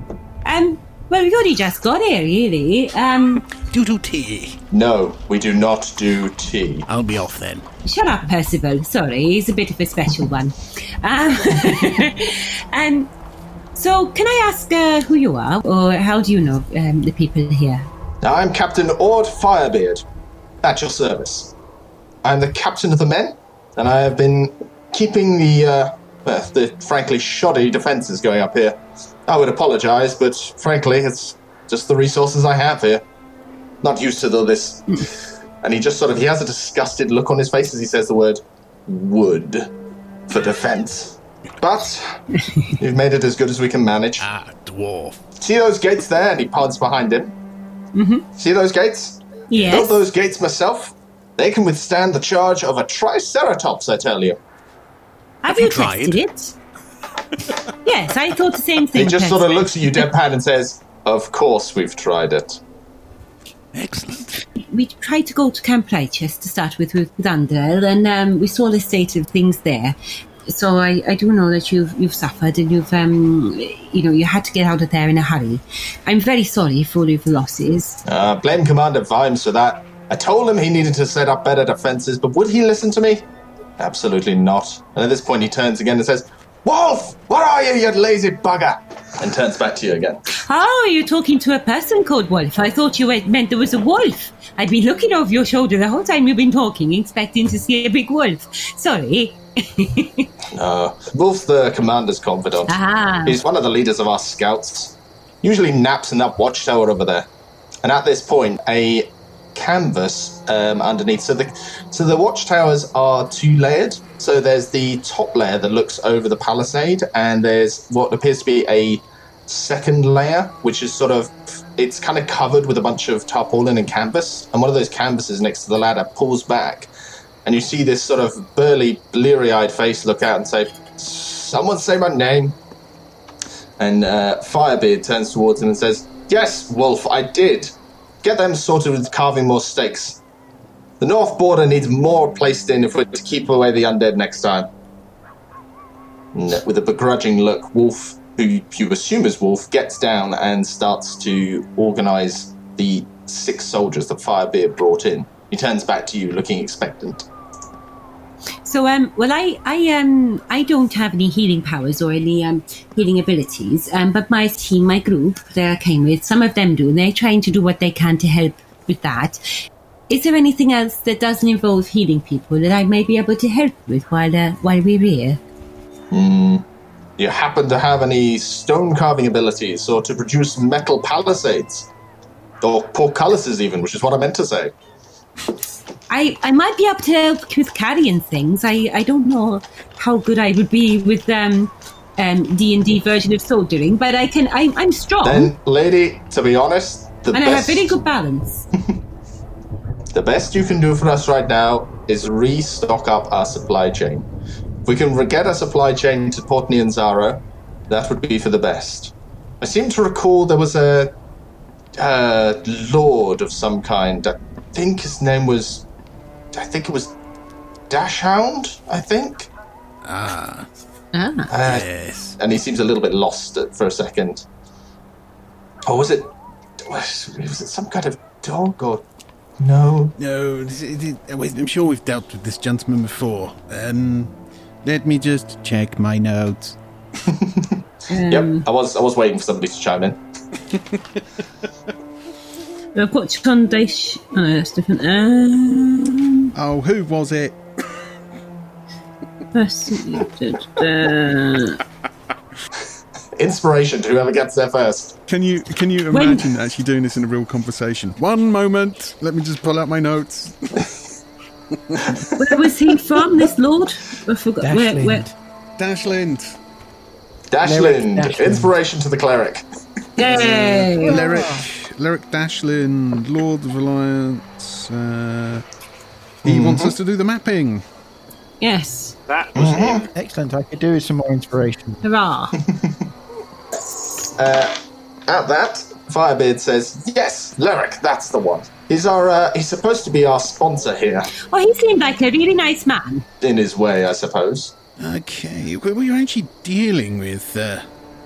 Um, well, we only just got here, really. Um, Do do tea. No, we do not do tea. I'll be off then. Shut up, Percival. Sorry, he's a bit of a special one. Um, and so, can I ask uh, who you are, or how do you know um, the people here? Now, I'm Captain Ord Firebeard, at your service. I'm the captain of the men, and I have been keeping the uh, uh, the frankly shoddy defences going up here. I would apologise, but frankly, it's just the resources I have here. Not used to all this. and he just sort of he has a disgusted look on his face as he says the word wood for defence. But you've made it as good as we can manage. Ah, dwarf. See those gates there? And he pods behind him. Mm-hmm. See those gates? Yes. Built those gates myself. They can withstand the charge of a triceratops, I tell you. Have, you tested it? yes, I thought the same thing. He just sort of looks at you deadpan and says, Of course we've tried it. Excellent. we tried to go to Camp Righteous to start with with Dandel, and um, we saw the state of things there. So I, I do know that you've you've suffered and you've um you know you had to get out of there in a hurry. I'm very sorry for all of the losses. Uh, blame Commander Vimes for that. I told him he needed to set up better defenses, but would he listen to me? Absolutely not. And at this point, he turns again and says, Wolf, what are you, you lazy bugger? And turns back to you again. Oh, you're talking to a person called Wolf. I thought you meant there was a wolf. I've been looking over your shoulder the whole time you've been talking, expecting to see a big wolf. Sorry. Uh, Wolf's the commander's confidant. Ah. He's one of the leaders of our scouts. Usually naps in that watchtower over there. And at this point, a canvas um, underneath. So the so the watchtowers are two layered. So there's the top layer that looks over the palisade, and there's what appears to be a second layer, which is sort of it's kind of covered with a bunch of tarpaulin and canvas. And one of those canvases next to the ladder pulls back, and you see this sort of burly, bleary-eyed face look out and say, "Someone say my name." And uh, Firebeard turns towards him and says, "Yes, Wolf, I did. Get them sorted with carving more stakes. The north border needs more placed in if we're to keep away the undead next time." With a begrudging look, Wolf, who you assume is Wolf, gets down and starts to organize the six soldiers that Firebeard brought in. He turns back to you, looking expectant. So um well I I um I don't have any healing powers or any um healing abilities um but my team my group that I came with some of them do and they're trying to do what they can to help with that. Is there anything else that doesn't involve healing people that I may be able to help with while uh, while we're here? Hmm. You happen to have any stone carving abilities or to produce metal palisades? Or portcullises, even, which is what I meant to say. I, I might be able to help with carrying things. I, I don't know how good I would be with um um D and D version of soldiering, but I can. I'm I'm strong, Then, lady, to be honest, the and I have best, very good balance. the best you can do for us right now is restock up our supply chain. If we can re- get our supply chain to Port Nyanzaru, that would be for the best. I seem to recall there was a uh, lord of some kind. I think his name was. I think it was Dashhound. I think. Ah, Ah. Uh, yes. and he seems a little bit lost for a second. Or was it? Was was it some kind of dog or? No. No, this- it- it- wait, I'm sure we've dealt with this gentleman before. Um, let me just check my notes. Yep. I was I was waiting for somebody to chime in. I've got John Oh, no, that's different. Um, Oh, who was it? uh, Inspiration to whoever gets there first. Can you can you When- imagine actually doing this in a real conversation? One moment. Let me just pull out my notes. where was he from? This lord? I forgot. Where, where? Dashlind. Dashlind. Dashlind. Inspiration to the cleric. Yay! Lyric. Lyric Dashlin, Lord of Alliance. Uh, he wants us to do the mapping. Yes. That was him. Excellent. I could do with some more inspiration. Hurrah! Uh, at that, Firebeard says, "Yes, Lyric, that's the one. He's our uh, he's supposed to be our sponsor here, Oh, he seemed like a really nice man. in his way, I suppose." Okay, we we were actually dealing with, uh,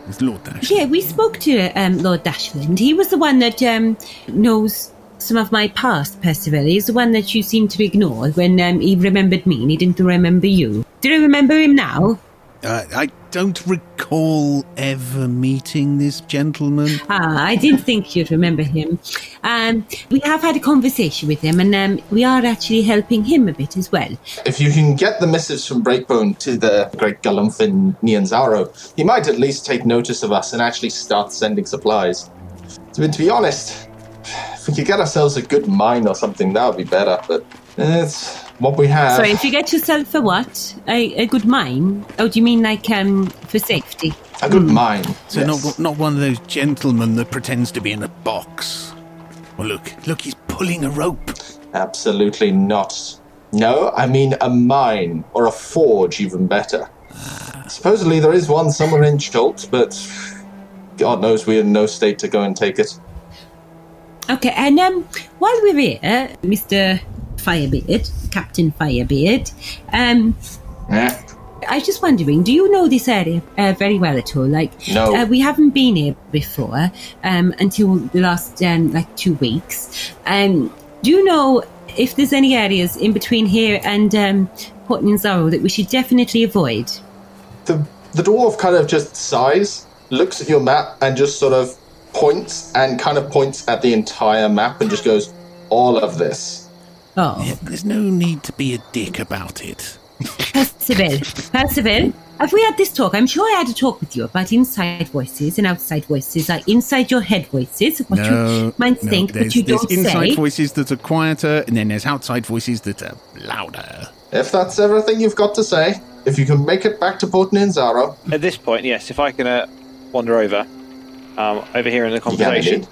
with Lord Dash. Yeah, we spoke to um, Lord Dashland. He was the one that um, knows some of my past, Percival. He's the one that you seem to ignore when um, he remembered me and he didn't remember you. Do you remember him now? Uh, I don't recall ever meeting this gentleman. Ah, I didn't think you'd remember him. Um, we have had a conversation with him, and um, we are actually helping him a bit as well. If you can get the missives from Breakbone to the great Galumfin Nyanzaru, he might at least take notice of us and actually start sending supplies. I mean, to be honest, if we could get ourselves a good mine or something, that would be better, but it's what we have. Sorry, if you get yourself a what? A, a good mine? Oh, do you mean like um, for safety? A good mine. So not not one of those gentlemen that pretends to be in a box. Well, look, look, he's pulling a rope. Absolutely not. No, I mean a mine, or a forge, even better. Supposedly there is one somewhere in Chult, but God knows we're in no state to go and take it. Okay, and um, while we're here, Mr. Firebeard, Captain Firebeard, um, Yeah. I was just wondering, do you know this area uh, very well at all? Like, No. uh, we haven't been here before um, until the last um, like two weeks. Um, do you know if there's any areas in between here and um, Port Nyanzaru that we should definitely avoid? The the dwarf kind of just sighs, looks at your map, and just sort of points and kind of points at the entire map and just goes, "All of this." Oh, Yeah, there's no need to be a dick about it. Percival, Percival, have we had this talk? I'm sure I had a talk with you about inside voices and outside voices, like inside your head voices, what no, you might no, think, there's, but you don't There's inside say. voices that are quieter, and then there's outside voices that are louder. If that's everything you've got to say, if you can make it back to Port Nyanzaru, At this point, yes, if I can uh, wander over, um, over here in the conversation, indeed.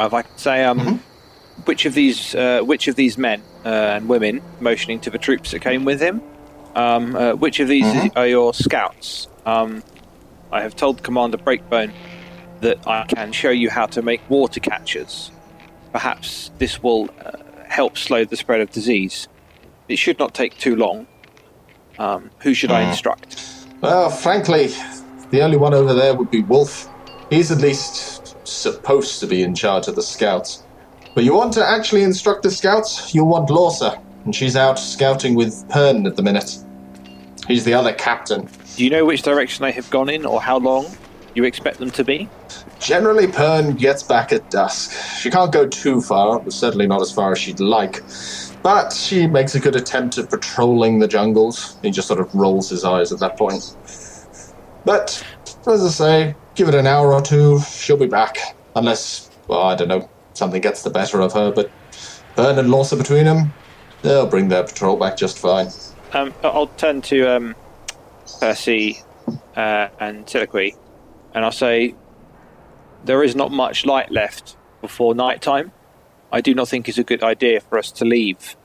if I can say, um, which of these, uh, which of these men uh, and women, motioning to the troops that came with him, um, uh, which of these Mhm. are your scouts? Um, I have told Commander Breakbone that I can show you how to make water catchers. Perhaps this will uh, help slow the spread of disease. It should not take too long. Um, who should I Mhm. instruct? Well, frankly, the only one over there would be Wolf. He's at least supposed to be in charge of the scouts. But you want to actually instruct the scouts, you'll want Lorsa, and she's out scouting with Pern at the minute. He's the other captain. Do you know which direction they have gone in or how long you expect them to be? Generally, Pern gets back at dusk. She can't go too far, certainly not as far as she'd like. But she makes a good attempt at patrolling the jungles. He just sort of rolls his eyes at that point. But, as I say, give it an hour or two, she'll be back. Unless, well, I don't know, something gets the better of her, but Pern and Lorsa between them, they'll bring their patrol back just fine. Um, I'll turn to um, Percy uh, and Siliqui, and I'll say there is not much light left before night time. I do not think it's a good idea for us to leave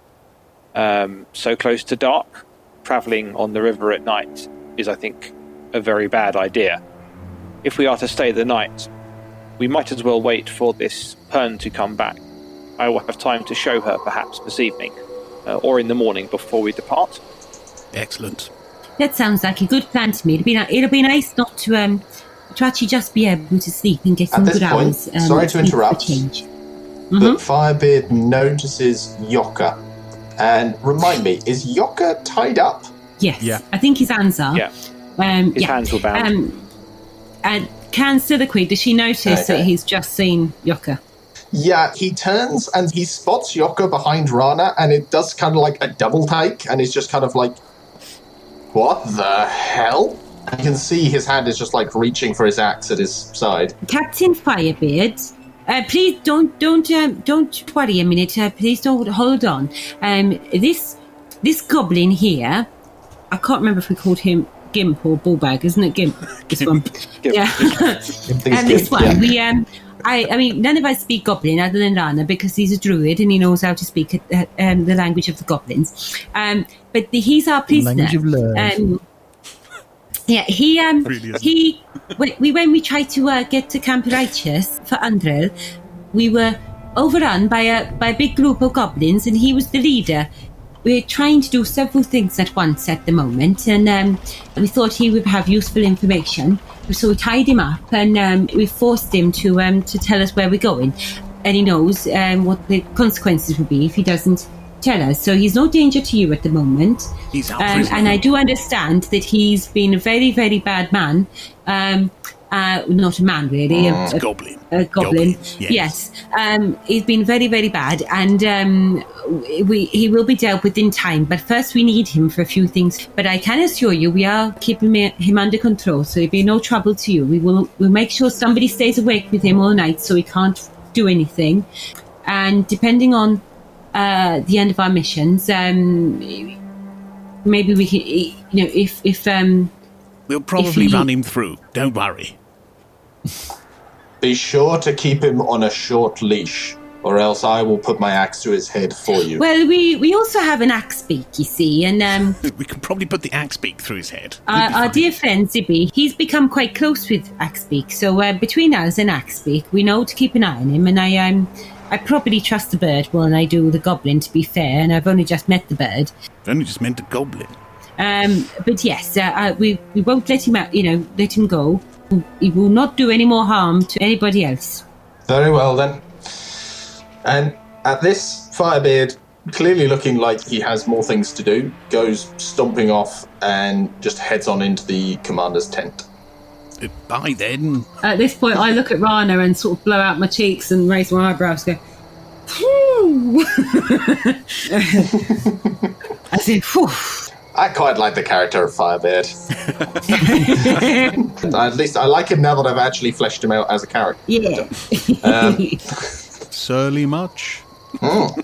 um, so close to dark. Traveling on the river at night is, I think, a very bad idea. If we are to stay the night, we might as well wait for this Pern to come back. I will have time to show her perhaps this evening uh, or in the morning before we depart. Excellent. That sounds like a good plan to me. It'll be, ni- it'll be nice not to um to actually just be able to sleep and get At some this good point, hours. Um, sorry to sleep for interrupt. change. But Firebeard notices Yoka. And remind me, is Yoka tied up? Yes. Yeah. I think his hands are. Yeah. Um, His yeah. hands were bound. Um, and can Siliqui, does she notice that he's just seen Yoka? Yeah, he turns and he spots Yoka behind Rana, and it does kind of like a double take, and it's just kind of like, what the hell? You can see his hand is just like reaching for his axe at his side. Captain Firebeard, uh, please don't don't um, don't worry a minute. Uh, please don't hold on. Um, this this goblin here, I can't remember if we called him Gimp or Bullbag, isn't it Gimp? This one, yeah. and this one, we um, I I mean, none of us speak Goblin other than Rana because he's a druid and he knows how to speak uh, um, the language of the goblins. Um, but the, he's our prisoner. Language of love. Um, yeah, he um Really isn't. he we, we when we tried to uh, get to Camp Righteous for Andrel, we were overrun by a by a big group of goblins, and he was the leader. We're trying to do several things at once at the moment, and um, we thought he would have useful information. So we tied him up, and um, we forced him to um, to tell us where we're going, and he knows um, what the consequences would be if he doesn't tell us. So he's no danger to you at the moment. He's our Um, and I do understand that he's been a very, very bad man. Um, uh, not a man, really. a- a, Goblin. a goblin. yes. Yes. Um, he's been very, very bad, and um, we he will be dealt with in time. But first, we need him for a few things. But I can assure you, we are keeping him under control, so it'll be no trouble to you. We will we'll make sure somebody stays awake with him all night, so he can't do anything. And depending on uh, the end of our missions, um, maybe we can, you know, if if um, We'll probably he- run him through. Don't worry. Be sure to keep him on a short leash, or else I will put my axe to his head for you. well, we we also have an axe beak, you see, and um. We can probably put the axe beak through his head. Our, our dear friend Zibby, he's become quite close with Axe beak. So uh, between us and Axe beak, we know to keep an eye on him. And I um, I probably trust the bird more than I do the goblin, to be fair. And I've only just met the bird. I've Only just met the goblin. Um, but yes, uh, uh, we we won't let him out. You know, let him go. He will not do any more harm to anybody else. Very well then. And at this, Firebeard, clearly looking like he has more things to do, goes stomping off and just heads on into the commander's tent. Uh, Bye then. At this point, I look at Rana and sort of blow out my cheeks and raise my eyebrows. Go. "Phew." As in, phew. I quite like the character of Firebeard. At least I like him now that I've actually fleshed him out as a character. Yeah. Um, Surly much? mm,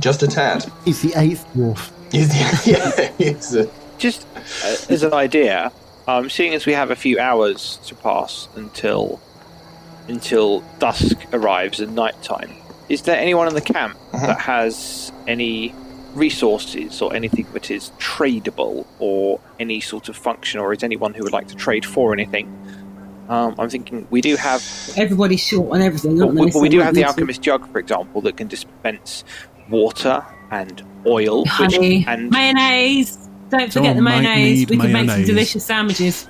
just a tad. He's the eighth dwarf. He's, yeah, he's a, Just uh, as an idea, um, seeing as we have a few hours to pass until until dusk arrives and night time, is there anyone in the camp Uh-huh. that has any resources or anything that is tradable or any sort of function, or is anyone who would like to trade for anything? Um, I'm thinking we do have Everybody's short on everything, Well, aren't they? we, So we do have the need to- alchemist jug, for example, that can dispense water and oil, which, Honey, and mayonnaise. Don't forget Oh, the mayonnaise. need We can make some delicious sandwiches.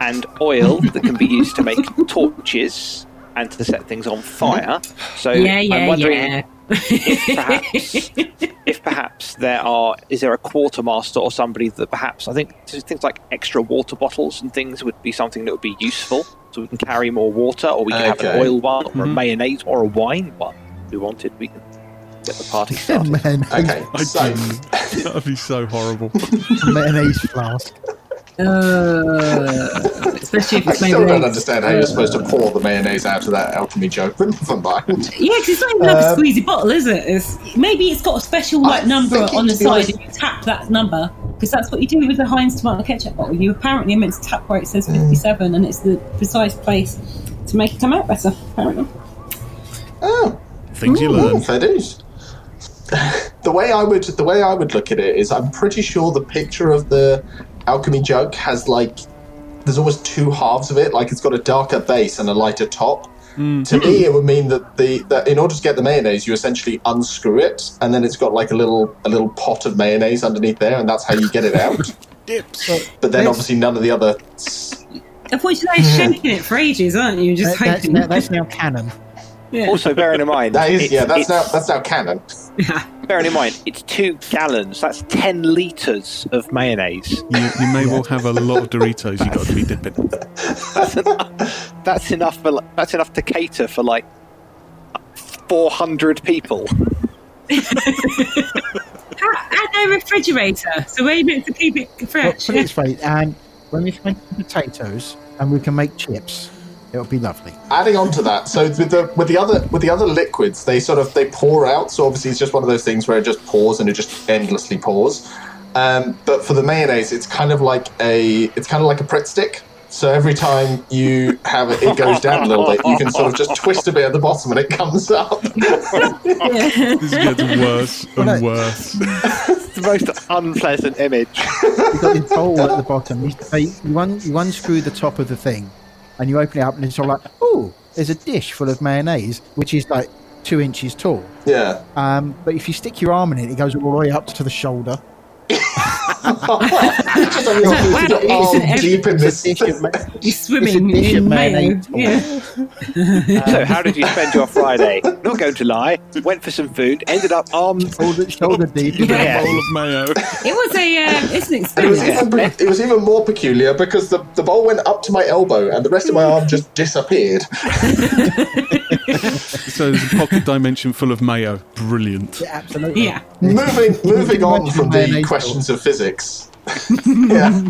and oil that can be used to make torches and to set things on fire. So yeah, yeah, I'm wondering yeah. If perhaps if perhaps there are is there a quartermaster or somebody that perhaps I think things like extra water bottles and things would be something that would be useful. So we can carry more water, or we can have an oil one, or a Mhm. mayonnaise, or a wine one. If we wanted, we can get the party started. Man, okay, so. That'd be so horrible. mayonnaise flask. Uh, especially if I it's still don't understand how you're supposed to pour the mayonnaise out of that alchemy jug, but never mind. Yeah, because it's not even like a Um, squeezy bottle, is it? It's, maybe it's got a special like I number on the side, honest- and you tap that number because that's what you do with the Heinz tomato ketchup bottle. You apparently are meant to tap where it says fifty-seven, and it's the precise place to make it come out better. Apparently. Oh, Things you learn. fair dues. the way I would the way I would look at it is I'm pretty sure the picture of the alchemy jug has like there's almost two halves of it, like it's got a darker base and a lighter top. Hmm. To me, it would mean that the that in order to get the mayonnaise, you essentially unscrew it, and then it's got like a little a little pot of mayonnaise underneath there, and that's how you get it out. Dips. But then Yes. obviously none of the other. Unfortunately, you're shaking it for ages, aren't you? Just That- that's, hoping. now, that's now canon. Yeah. Also, bearing in mind, That is it's- yeah, that's now that's now canon. bearing in mind, it's two gallons. That's ten liters of mayonnaise. You, you may well have a lot of Doritos You've got to be dipping. That's enough. That's enough for. That's enough to cater for like four hundred people. and no refrigerator, so we're able to keep it Well, fresh. put it this way, and when we can make potatoes and we can make chips, it'll be lovely. adding on to that so with the with the other with the other liquids they sort of they pour out so obviously it's just one of those things where it just pours and it just endlessly pours um, but for the mayonnaise it's kind of like a it's kind of like a Pritt stick so every time you have it it goes down a little bit you can sort of just twist a bit at the bottom and it comes up This gets worse and no. worse. It's the most unpleasant image. You've got this bowl at the bottom. You, you, un, you unscrew the top of the thing, and you open it up, and it's all like, oh, there's a dish full of mayonnaise, which is like two inches tall. yeah Um, but if you stick your arm in it, it goes all the way up to the shoulder. Just on your, Wow, your arm it's- deep in this. Dish of You're swimming dish in mayo. mayonnaise. Yeah. So, how did you spend your Friday? Not going to lie. Went for some food. Ended up arm. shoulder, shoulder deep. in Yeah. the Bowl of mayo. It was a uh, it's an And it was even it was even more peculiar because the, the bowl went up to my elbow and the rest of my arm just disappeared. So there's a pocket dimension full of mayo. Brilliant. Yeah, absolutely. Yeah. Moving moving on from the questions of physics. yeah.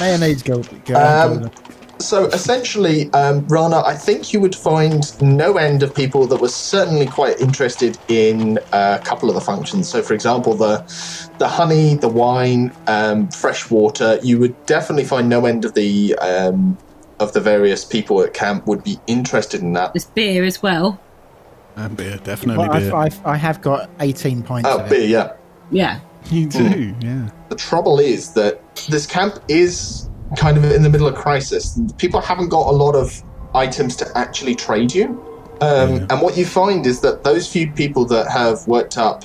Mayonnaise go. go Um, So essentially, um, Rana, I think you would find no end of people that were certainly quite interested in a couple of the functions. So, for example, the the honey, the wine, um, fresh water. You would definitely find no end of the um, of the various people at camp would be interested in that. There's beer as well. And beer, definitely well, beer. I've, I've, I have got 18 pints Oh, of beer, it. yeah. Yeah. You do, yeah. The trouble is that this camp is kind of in the middle of crisis. People haven't got a lot of items to actually trade you. Um, And what you find is that those few people that have worked up,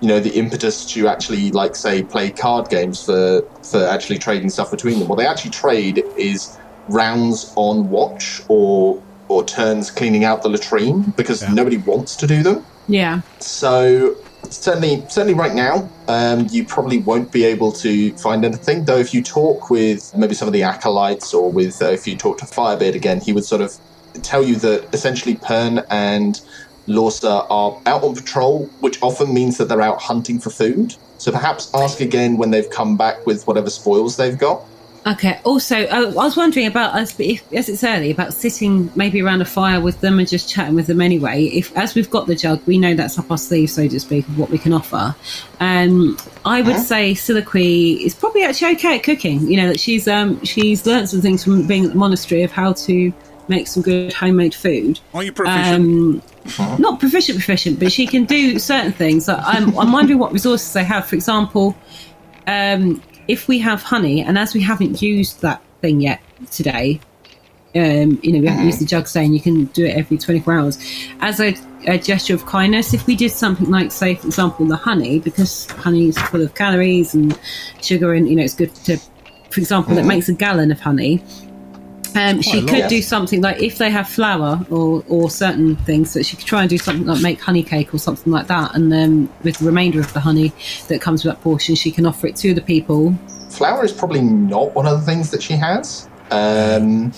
you know, the impetus to actually, like, say, play card games for for actually trading stuff between them, what they actually trade is rounds on watch or or turns cleaning out the latrine because nobody wants to do them. Yeah. So certainly, certainly right now, um, you probably won't be able to find anything. Though, if you talk with maybe some of the acolytes, or with uh, if you talk to Firebeard again, he would sort of tell you that essentially Pern and Lorsa are out on patrol, which often means that they're out hunting for food. So perhaps ask again when they've come back with whatever spoils they've got. Okay. Also, uh, I was wondering about us, if, as it's early, about sitting maybe around a fire with them and just chatting with them anyway. If as we've got the jug, we know that's up our sleeve, so to speak, of what we can offer. Um, I would say Siliqui is probably actually okay at cooking. You know that she's um, she's learnt some things from being at the monastery of how to make some good homemade food. Are you proficient? Um, not proficient, proficient, but she can do certain things. I'm, I'm wondering what resources they have. For example, um, if we have honey, and as we haven't used that thing yet today, um, you know, we haven't used the jug saying you can do it every 24 hours. As a, a gesture of kindness, if we did something like, say, for example, the honey, because honey is full of calories and sugar, and, you know, it's good to, for example, it Mhm. makes a gallon of honey. Um, she could lot. do something like if they have flour or, or certain things, that she could try and do something like make honey cake or something like that, and then with the remainder of the honey that comes with that portion, she can offer it to the people. Flour is probably not one of the things that she has. Um,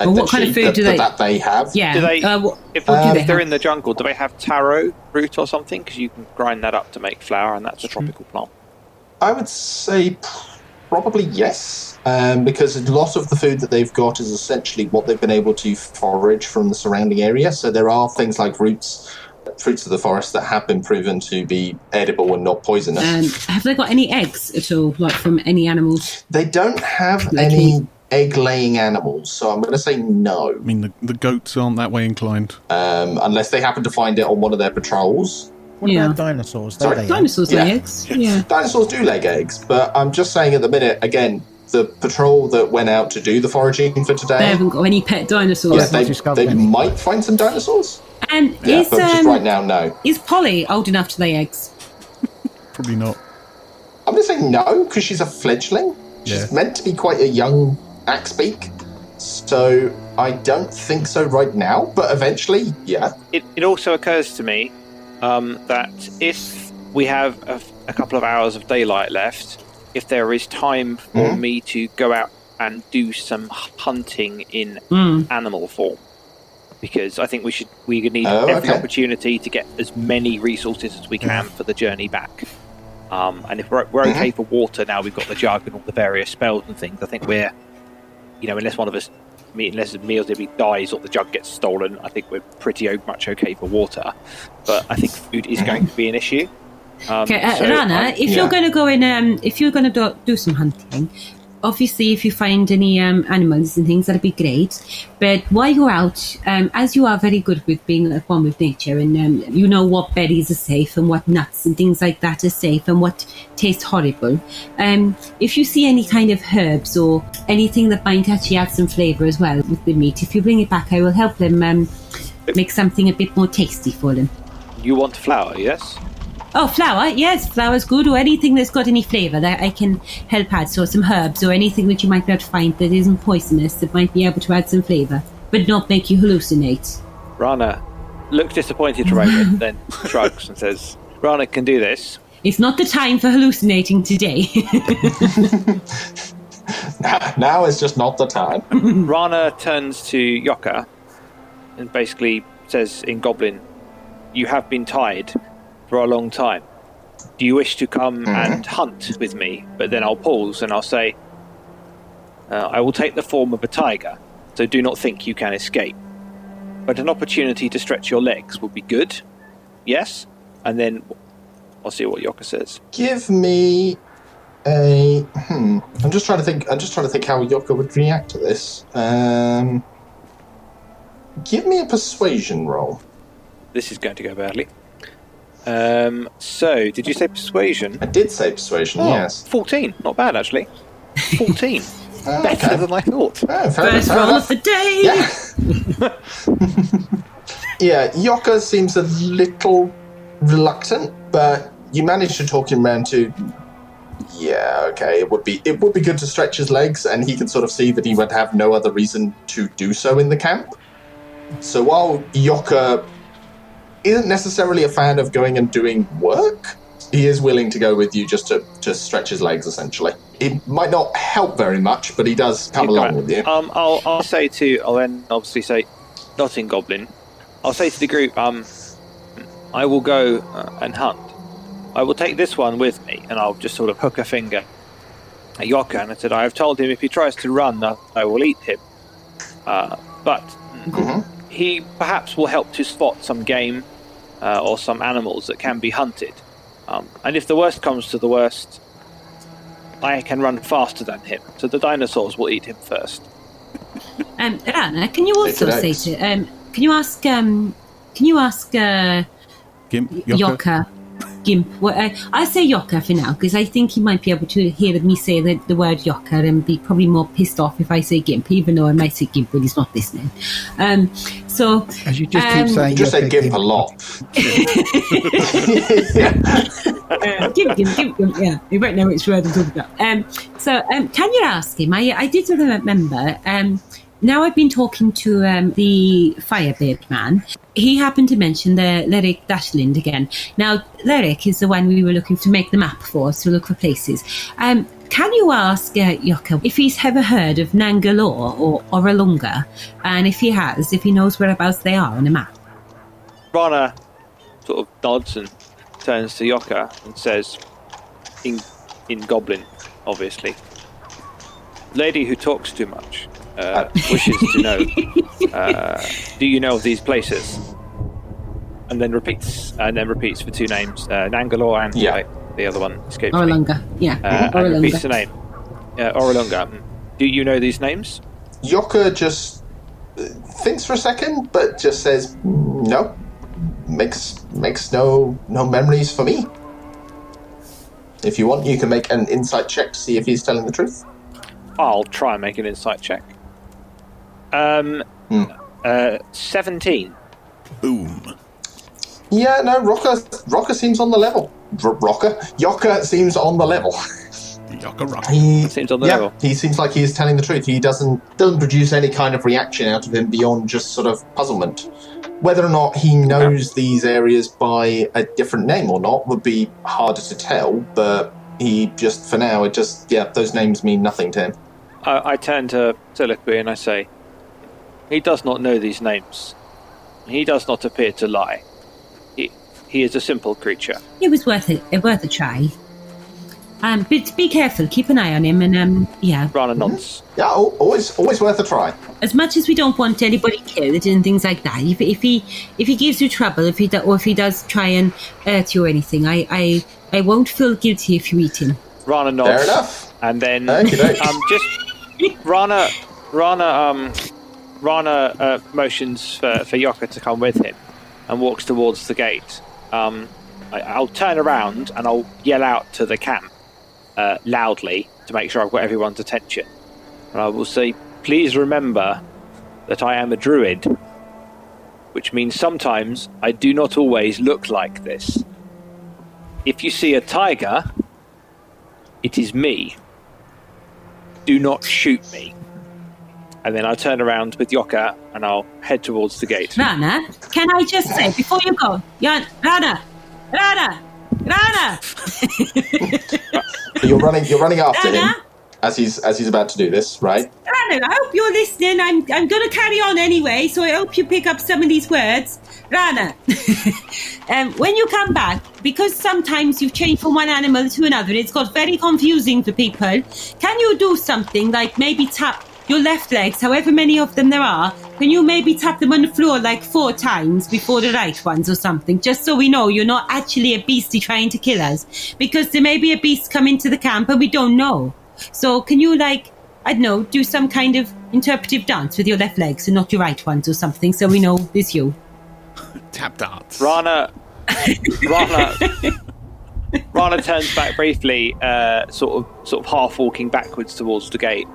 Well, what that kind of food that, do they- that they have? Yeah. Do they? Uh, what, if what do Um, they if they're have? in the jungle, do they have taro root or something? Because you can grind that up to make flour, and that's a tropical plant. I would say probably yes, um, because a lot of the food that they've got is essentially what they've been able to forage from the surrounding area. So there are things like roots, fruits of the forest that have been proven to be edible and not poisonous. Um, have they got any eggs at all, like from any animals? they don't have They any egg-laying animals, so I'm going to say no, I mean, the, the goats aren't that way inclined. um, unless they happen to find it on one of their patrols. What Yeah. about dinosaurs? They Sorry. lay. Dinosaurs lay eggs. Yeah. Dinosaurs do lay eggs, but I'm just saying at the minute, again, the patrol that went out to do the foraging for today. They haven't got any pet dinosaurs. Yeah, they, they might find some dinosaurs. and Yeah, is but just um, right now, no. is Polly old enough to lay eggs? Probably not. I'm going to say no because she's a fledgling. She's Yeah. meant to be quite a young axe beak, so I don't think so right now. But eventually, yeah. It, it also occurs to me um, that if we have a, a couple of hours of daylight left, if there is time for Mhm. me to go out and do some hunting in Mm. animal form, because I think we should we need Oh, every okay. opportunity to get as many resources as we can for the journey back. Um, and if we're, we're okay Mhm. for water now, we've got the jug and all the various spells and things. I think we're, you know, unless one of us, me- unless Mealsibby dies or the jug gets stolen, I think we're pretty much okay for water. But I think food is going to be an issue. Um, Okay, uh, so Rana, I'm- if yeah. you're going to go in, um, if you're going to do, do some hunting, obviously, if you find any um, animals and things, that'd be great. But while you're out, um, as you are very good with being at one with nature, and um, you know what berries are safe and what nuts and things like that are safe and what taste horrible, um, if you see any kind of herbs or anything that might actually add some flavour as well with the meat, if you bring it back, I will help them um, make something a bit more tasty for them. You want flour, yes? Oh, flour. Yes, flour's good, or anything that's got any flavour that I can help add. So some herbs or anything that you might be able to find that isn't poisonous that might be able to add some flavour, but not make you hallucinate. Rana looks disappointed for a moment, then shrugs and says, Rana can do this. It's not the time for hallucinating today. now is just not the time. Rana turns to Yoka and basically says in Goblin, You have been tied for a long time. Do you wish to come and hunt with me? But then I'll pause and I'll say, uh, I will take the form of a tiger, so do not think you can escape. But an opportunity to stretch your legs would be good. Yes? And then I'll see what Yoka says. Give me a. Hmm. I'm just trying to think. I'm just trying to think how Yoka would react to this. Um. Give me a persuasion roll. This is going to go badly. Um, so, did you say persuasion? I did say persuasion. Oh, yes. 14. Not bad, actually. 14. Oh, Better okay. than I thought. Oh, fair First enough, roll of the day. Yeah. yeah, Yoka seems a little reluctant, but you managed to talk him round to. Yeah, okay. It would be it would be good to stretch his legs, and he can sort of see that he would have no other reason to do so in the camp. So while Yoka isn't necessarily a fan of going and doing work, he is willing to go with you just to, to stretch his legs. Essentially, it might not help very much, but he does come along with you. Um, I'll, I'll say to, I'll then obviously say, not in Goblin. I'll say to the group, um, I will go uh, and hunt. I will take this one with me, and I'll just sort of hook a finger at Yoka, and I said, I have told him if he tries to run, I will eat him. Uh, but he perhaps will help to spot some game uh, or some animals that can be hunted. Um, and if the worst comes to the worst, I can run faster than him, so the dinosaurs will eat him first. Um, Rana, can you also say eggs. to um, can you ask um, can you ask uh, Gimp, Yoka, Gimp? Well, I say Yoka for now because I think he might be able to hear me say the, the word Yoka and be probably more pissed off if I say Gimp, even though I might say Gimp when he's not listening. Um, so As you just um, keep saying, you Just say Yoka, gimp Gimp. a lot. uh, Gimp, Gimp, Gimp, Gimp, yeah, you won't know which word I'm talking about. Um, so, um, can you ask him? I, I did remember. Um, now I've been talking to um, the Firebeard man. He happened to mention the Lyric Dashlind again. Now, Lyric is the one we were looking to make the map for to look for places. Um, can you ask uh, if he's ever heard of Nangalore or Orolunga? And if he has, if he knows whereabouts they are on a map? Rana sort of nods and turns to Yoka and says, in, in Goblin, obviously, Lady who talks too much uh, wishes to know, uh, do you know of these places? And then repeats, and then repeats for two names, uh, Nangalore and Yeah. like, the other one escapes me. Orolunga, yeah. Uh, and repeats the name. Uh, Orolunga. Do you know these names? Yoka just uh, thinks for a second, but just says, "Mm, "No, makes makes no no memories for me." If you want, you can make an insight check to see if he's telling the truth. I'll try and make an insight check. Um, Hmm. uh, 17. Boom. Yeah, no, Rocker Rocker seems on the level. R- Rocker Yoka seems on the level. Yoka rock. He Seems on the yeah, level. he seems like he is telling the truth. He doesn't doesn't produce any kind of reaction out of him beyond just sort of puzzlement. Whether or not he knows these areas by a different name or not would be harder to tell. But he just, for now, it just yeah, those names mean nothing to him. I, I turn to Soliloquy and I say, He does not know these names. He does not appear to lie. He, he is a simple creature. It was worth it. uh, Worth a try. Um, but be careful. Keep an eye on him, and um, yeah. Rana nods. Yeah, always always worth a try. As much as we don't want anybody killed and things like that, if, if he if he gives you trouble, if he do, or if he does try and hurt you or anything, I I, I won't feel guilty if you eat him. Rana nods. Fair enough. And then Okey-doke. um, just Rana, Rana, um, Rana uh, motions for, for Yoka to come with him and walks towards the gate. Um, I, I'll turn around and I'll yell out to the camp uh, loudly to make sure I've got everyone's attention. And I will say, please remember that I am a druid, which means sometimes I do not always look like this. if you see a tiger, it is me. Do not shoot me. And then I'll turn around with Yoka and I'll head towards the gate. Rana, can I just say before you go, Yan, Rana, Rana, Rana. You're running. You're running after him as he's as he's about to do this, right? Rana, I hope you're listening. I'm I'm going to carry on anyway, so I hope you pick up some of these words. Rana, um, when you come back, because sometimes you change from one animal to another, it's got very confusing for people. Can you do something like maybe tap your left legs, however many of them there are? Can you maybe tap them on the floor like four times before the right ones or something, just so we know you're not actually a beastie trying to kill us? Because there may be a beast come into the camp and we don't know. So can you like I don't know, do some kind of interpretive dance with your left legs and not your right ones or something, so we know it's you. Tap dance. Rana, Rana, Rana turns back briefly, uh, sort of, sort of half walking backwards towards the gate,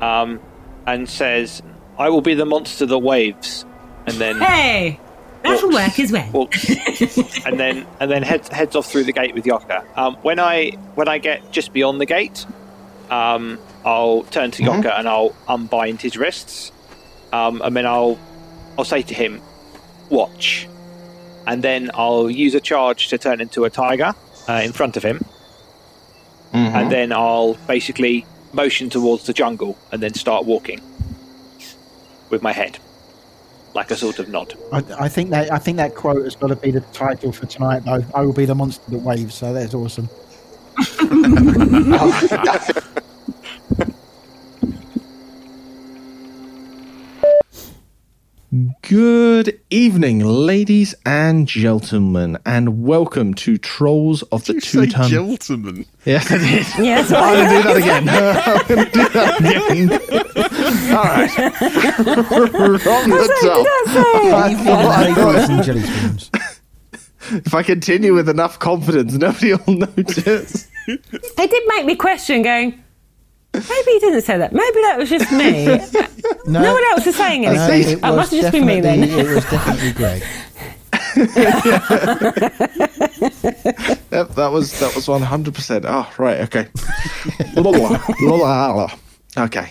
um, and says, "I will be the monster that waves," and then Hey, that'll work as well. walks, and then and then heads heads off through the gate with Yoka. Um, when I when I get just beyond the gate, um, I'll turn to Yoka and I'll unbind his wrists, um, and then I'll I'll say to him, "Watch," and then I'll use a charge to turn into a tiger uh, in front of him, and then I'll basically motion towards the jungle and then start walking with my head, like a sort of nod. I, I think that I think that quote has got to be the title for tonight, though. I will be the monster that waves. So that's awesome. Good evening, ladies and gentlemen, and welcome to Trolls of the You Two say Ton. gentleman. yes, I did. Yes, I'm going to do that again. I'm going to do that again. All right. From the top. I thought- I thought- and jelly if I continue with enough confidence, nobody will notice. It did make me question going, maybe he didn't say that. Maybe that was just me. No, no one else is saying no, anything. it oh, it was must have just been me then. definitely- It was definitely Greg. Yep, that was that was one hundred percent. Oh, right, okay. Lola, lola, lola. Okay.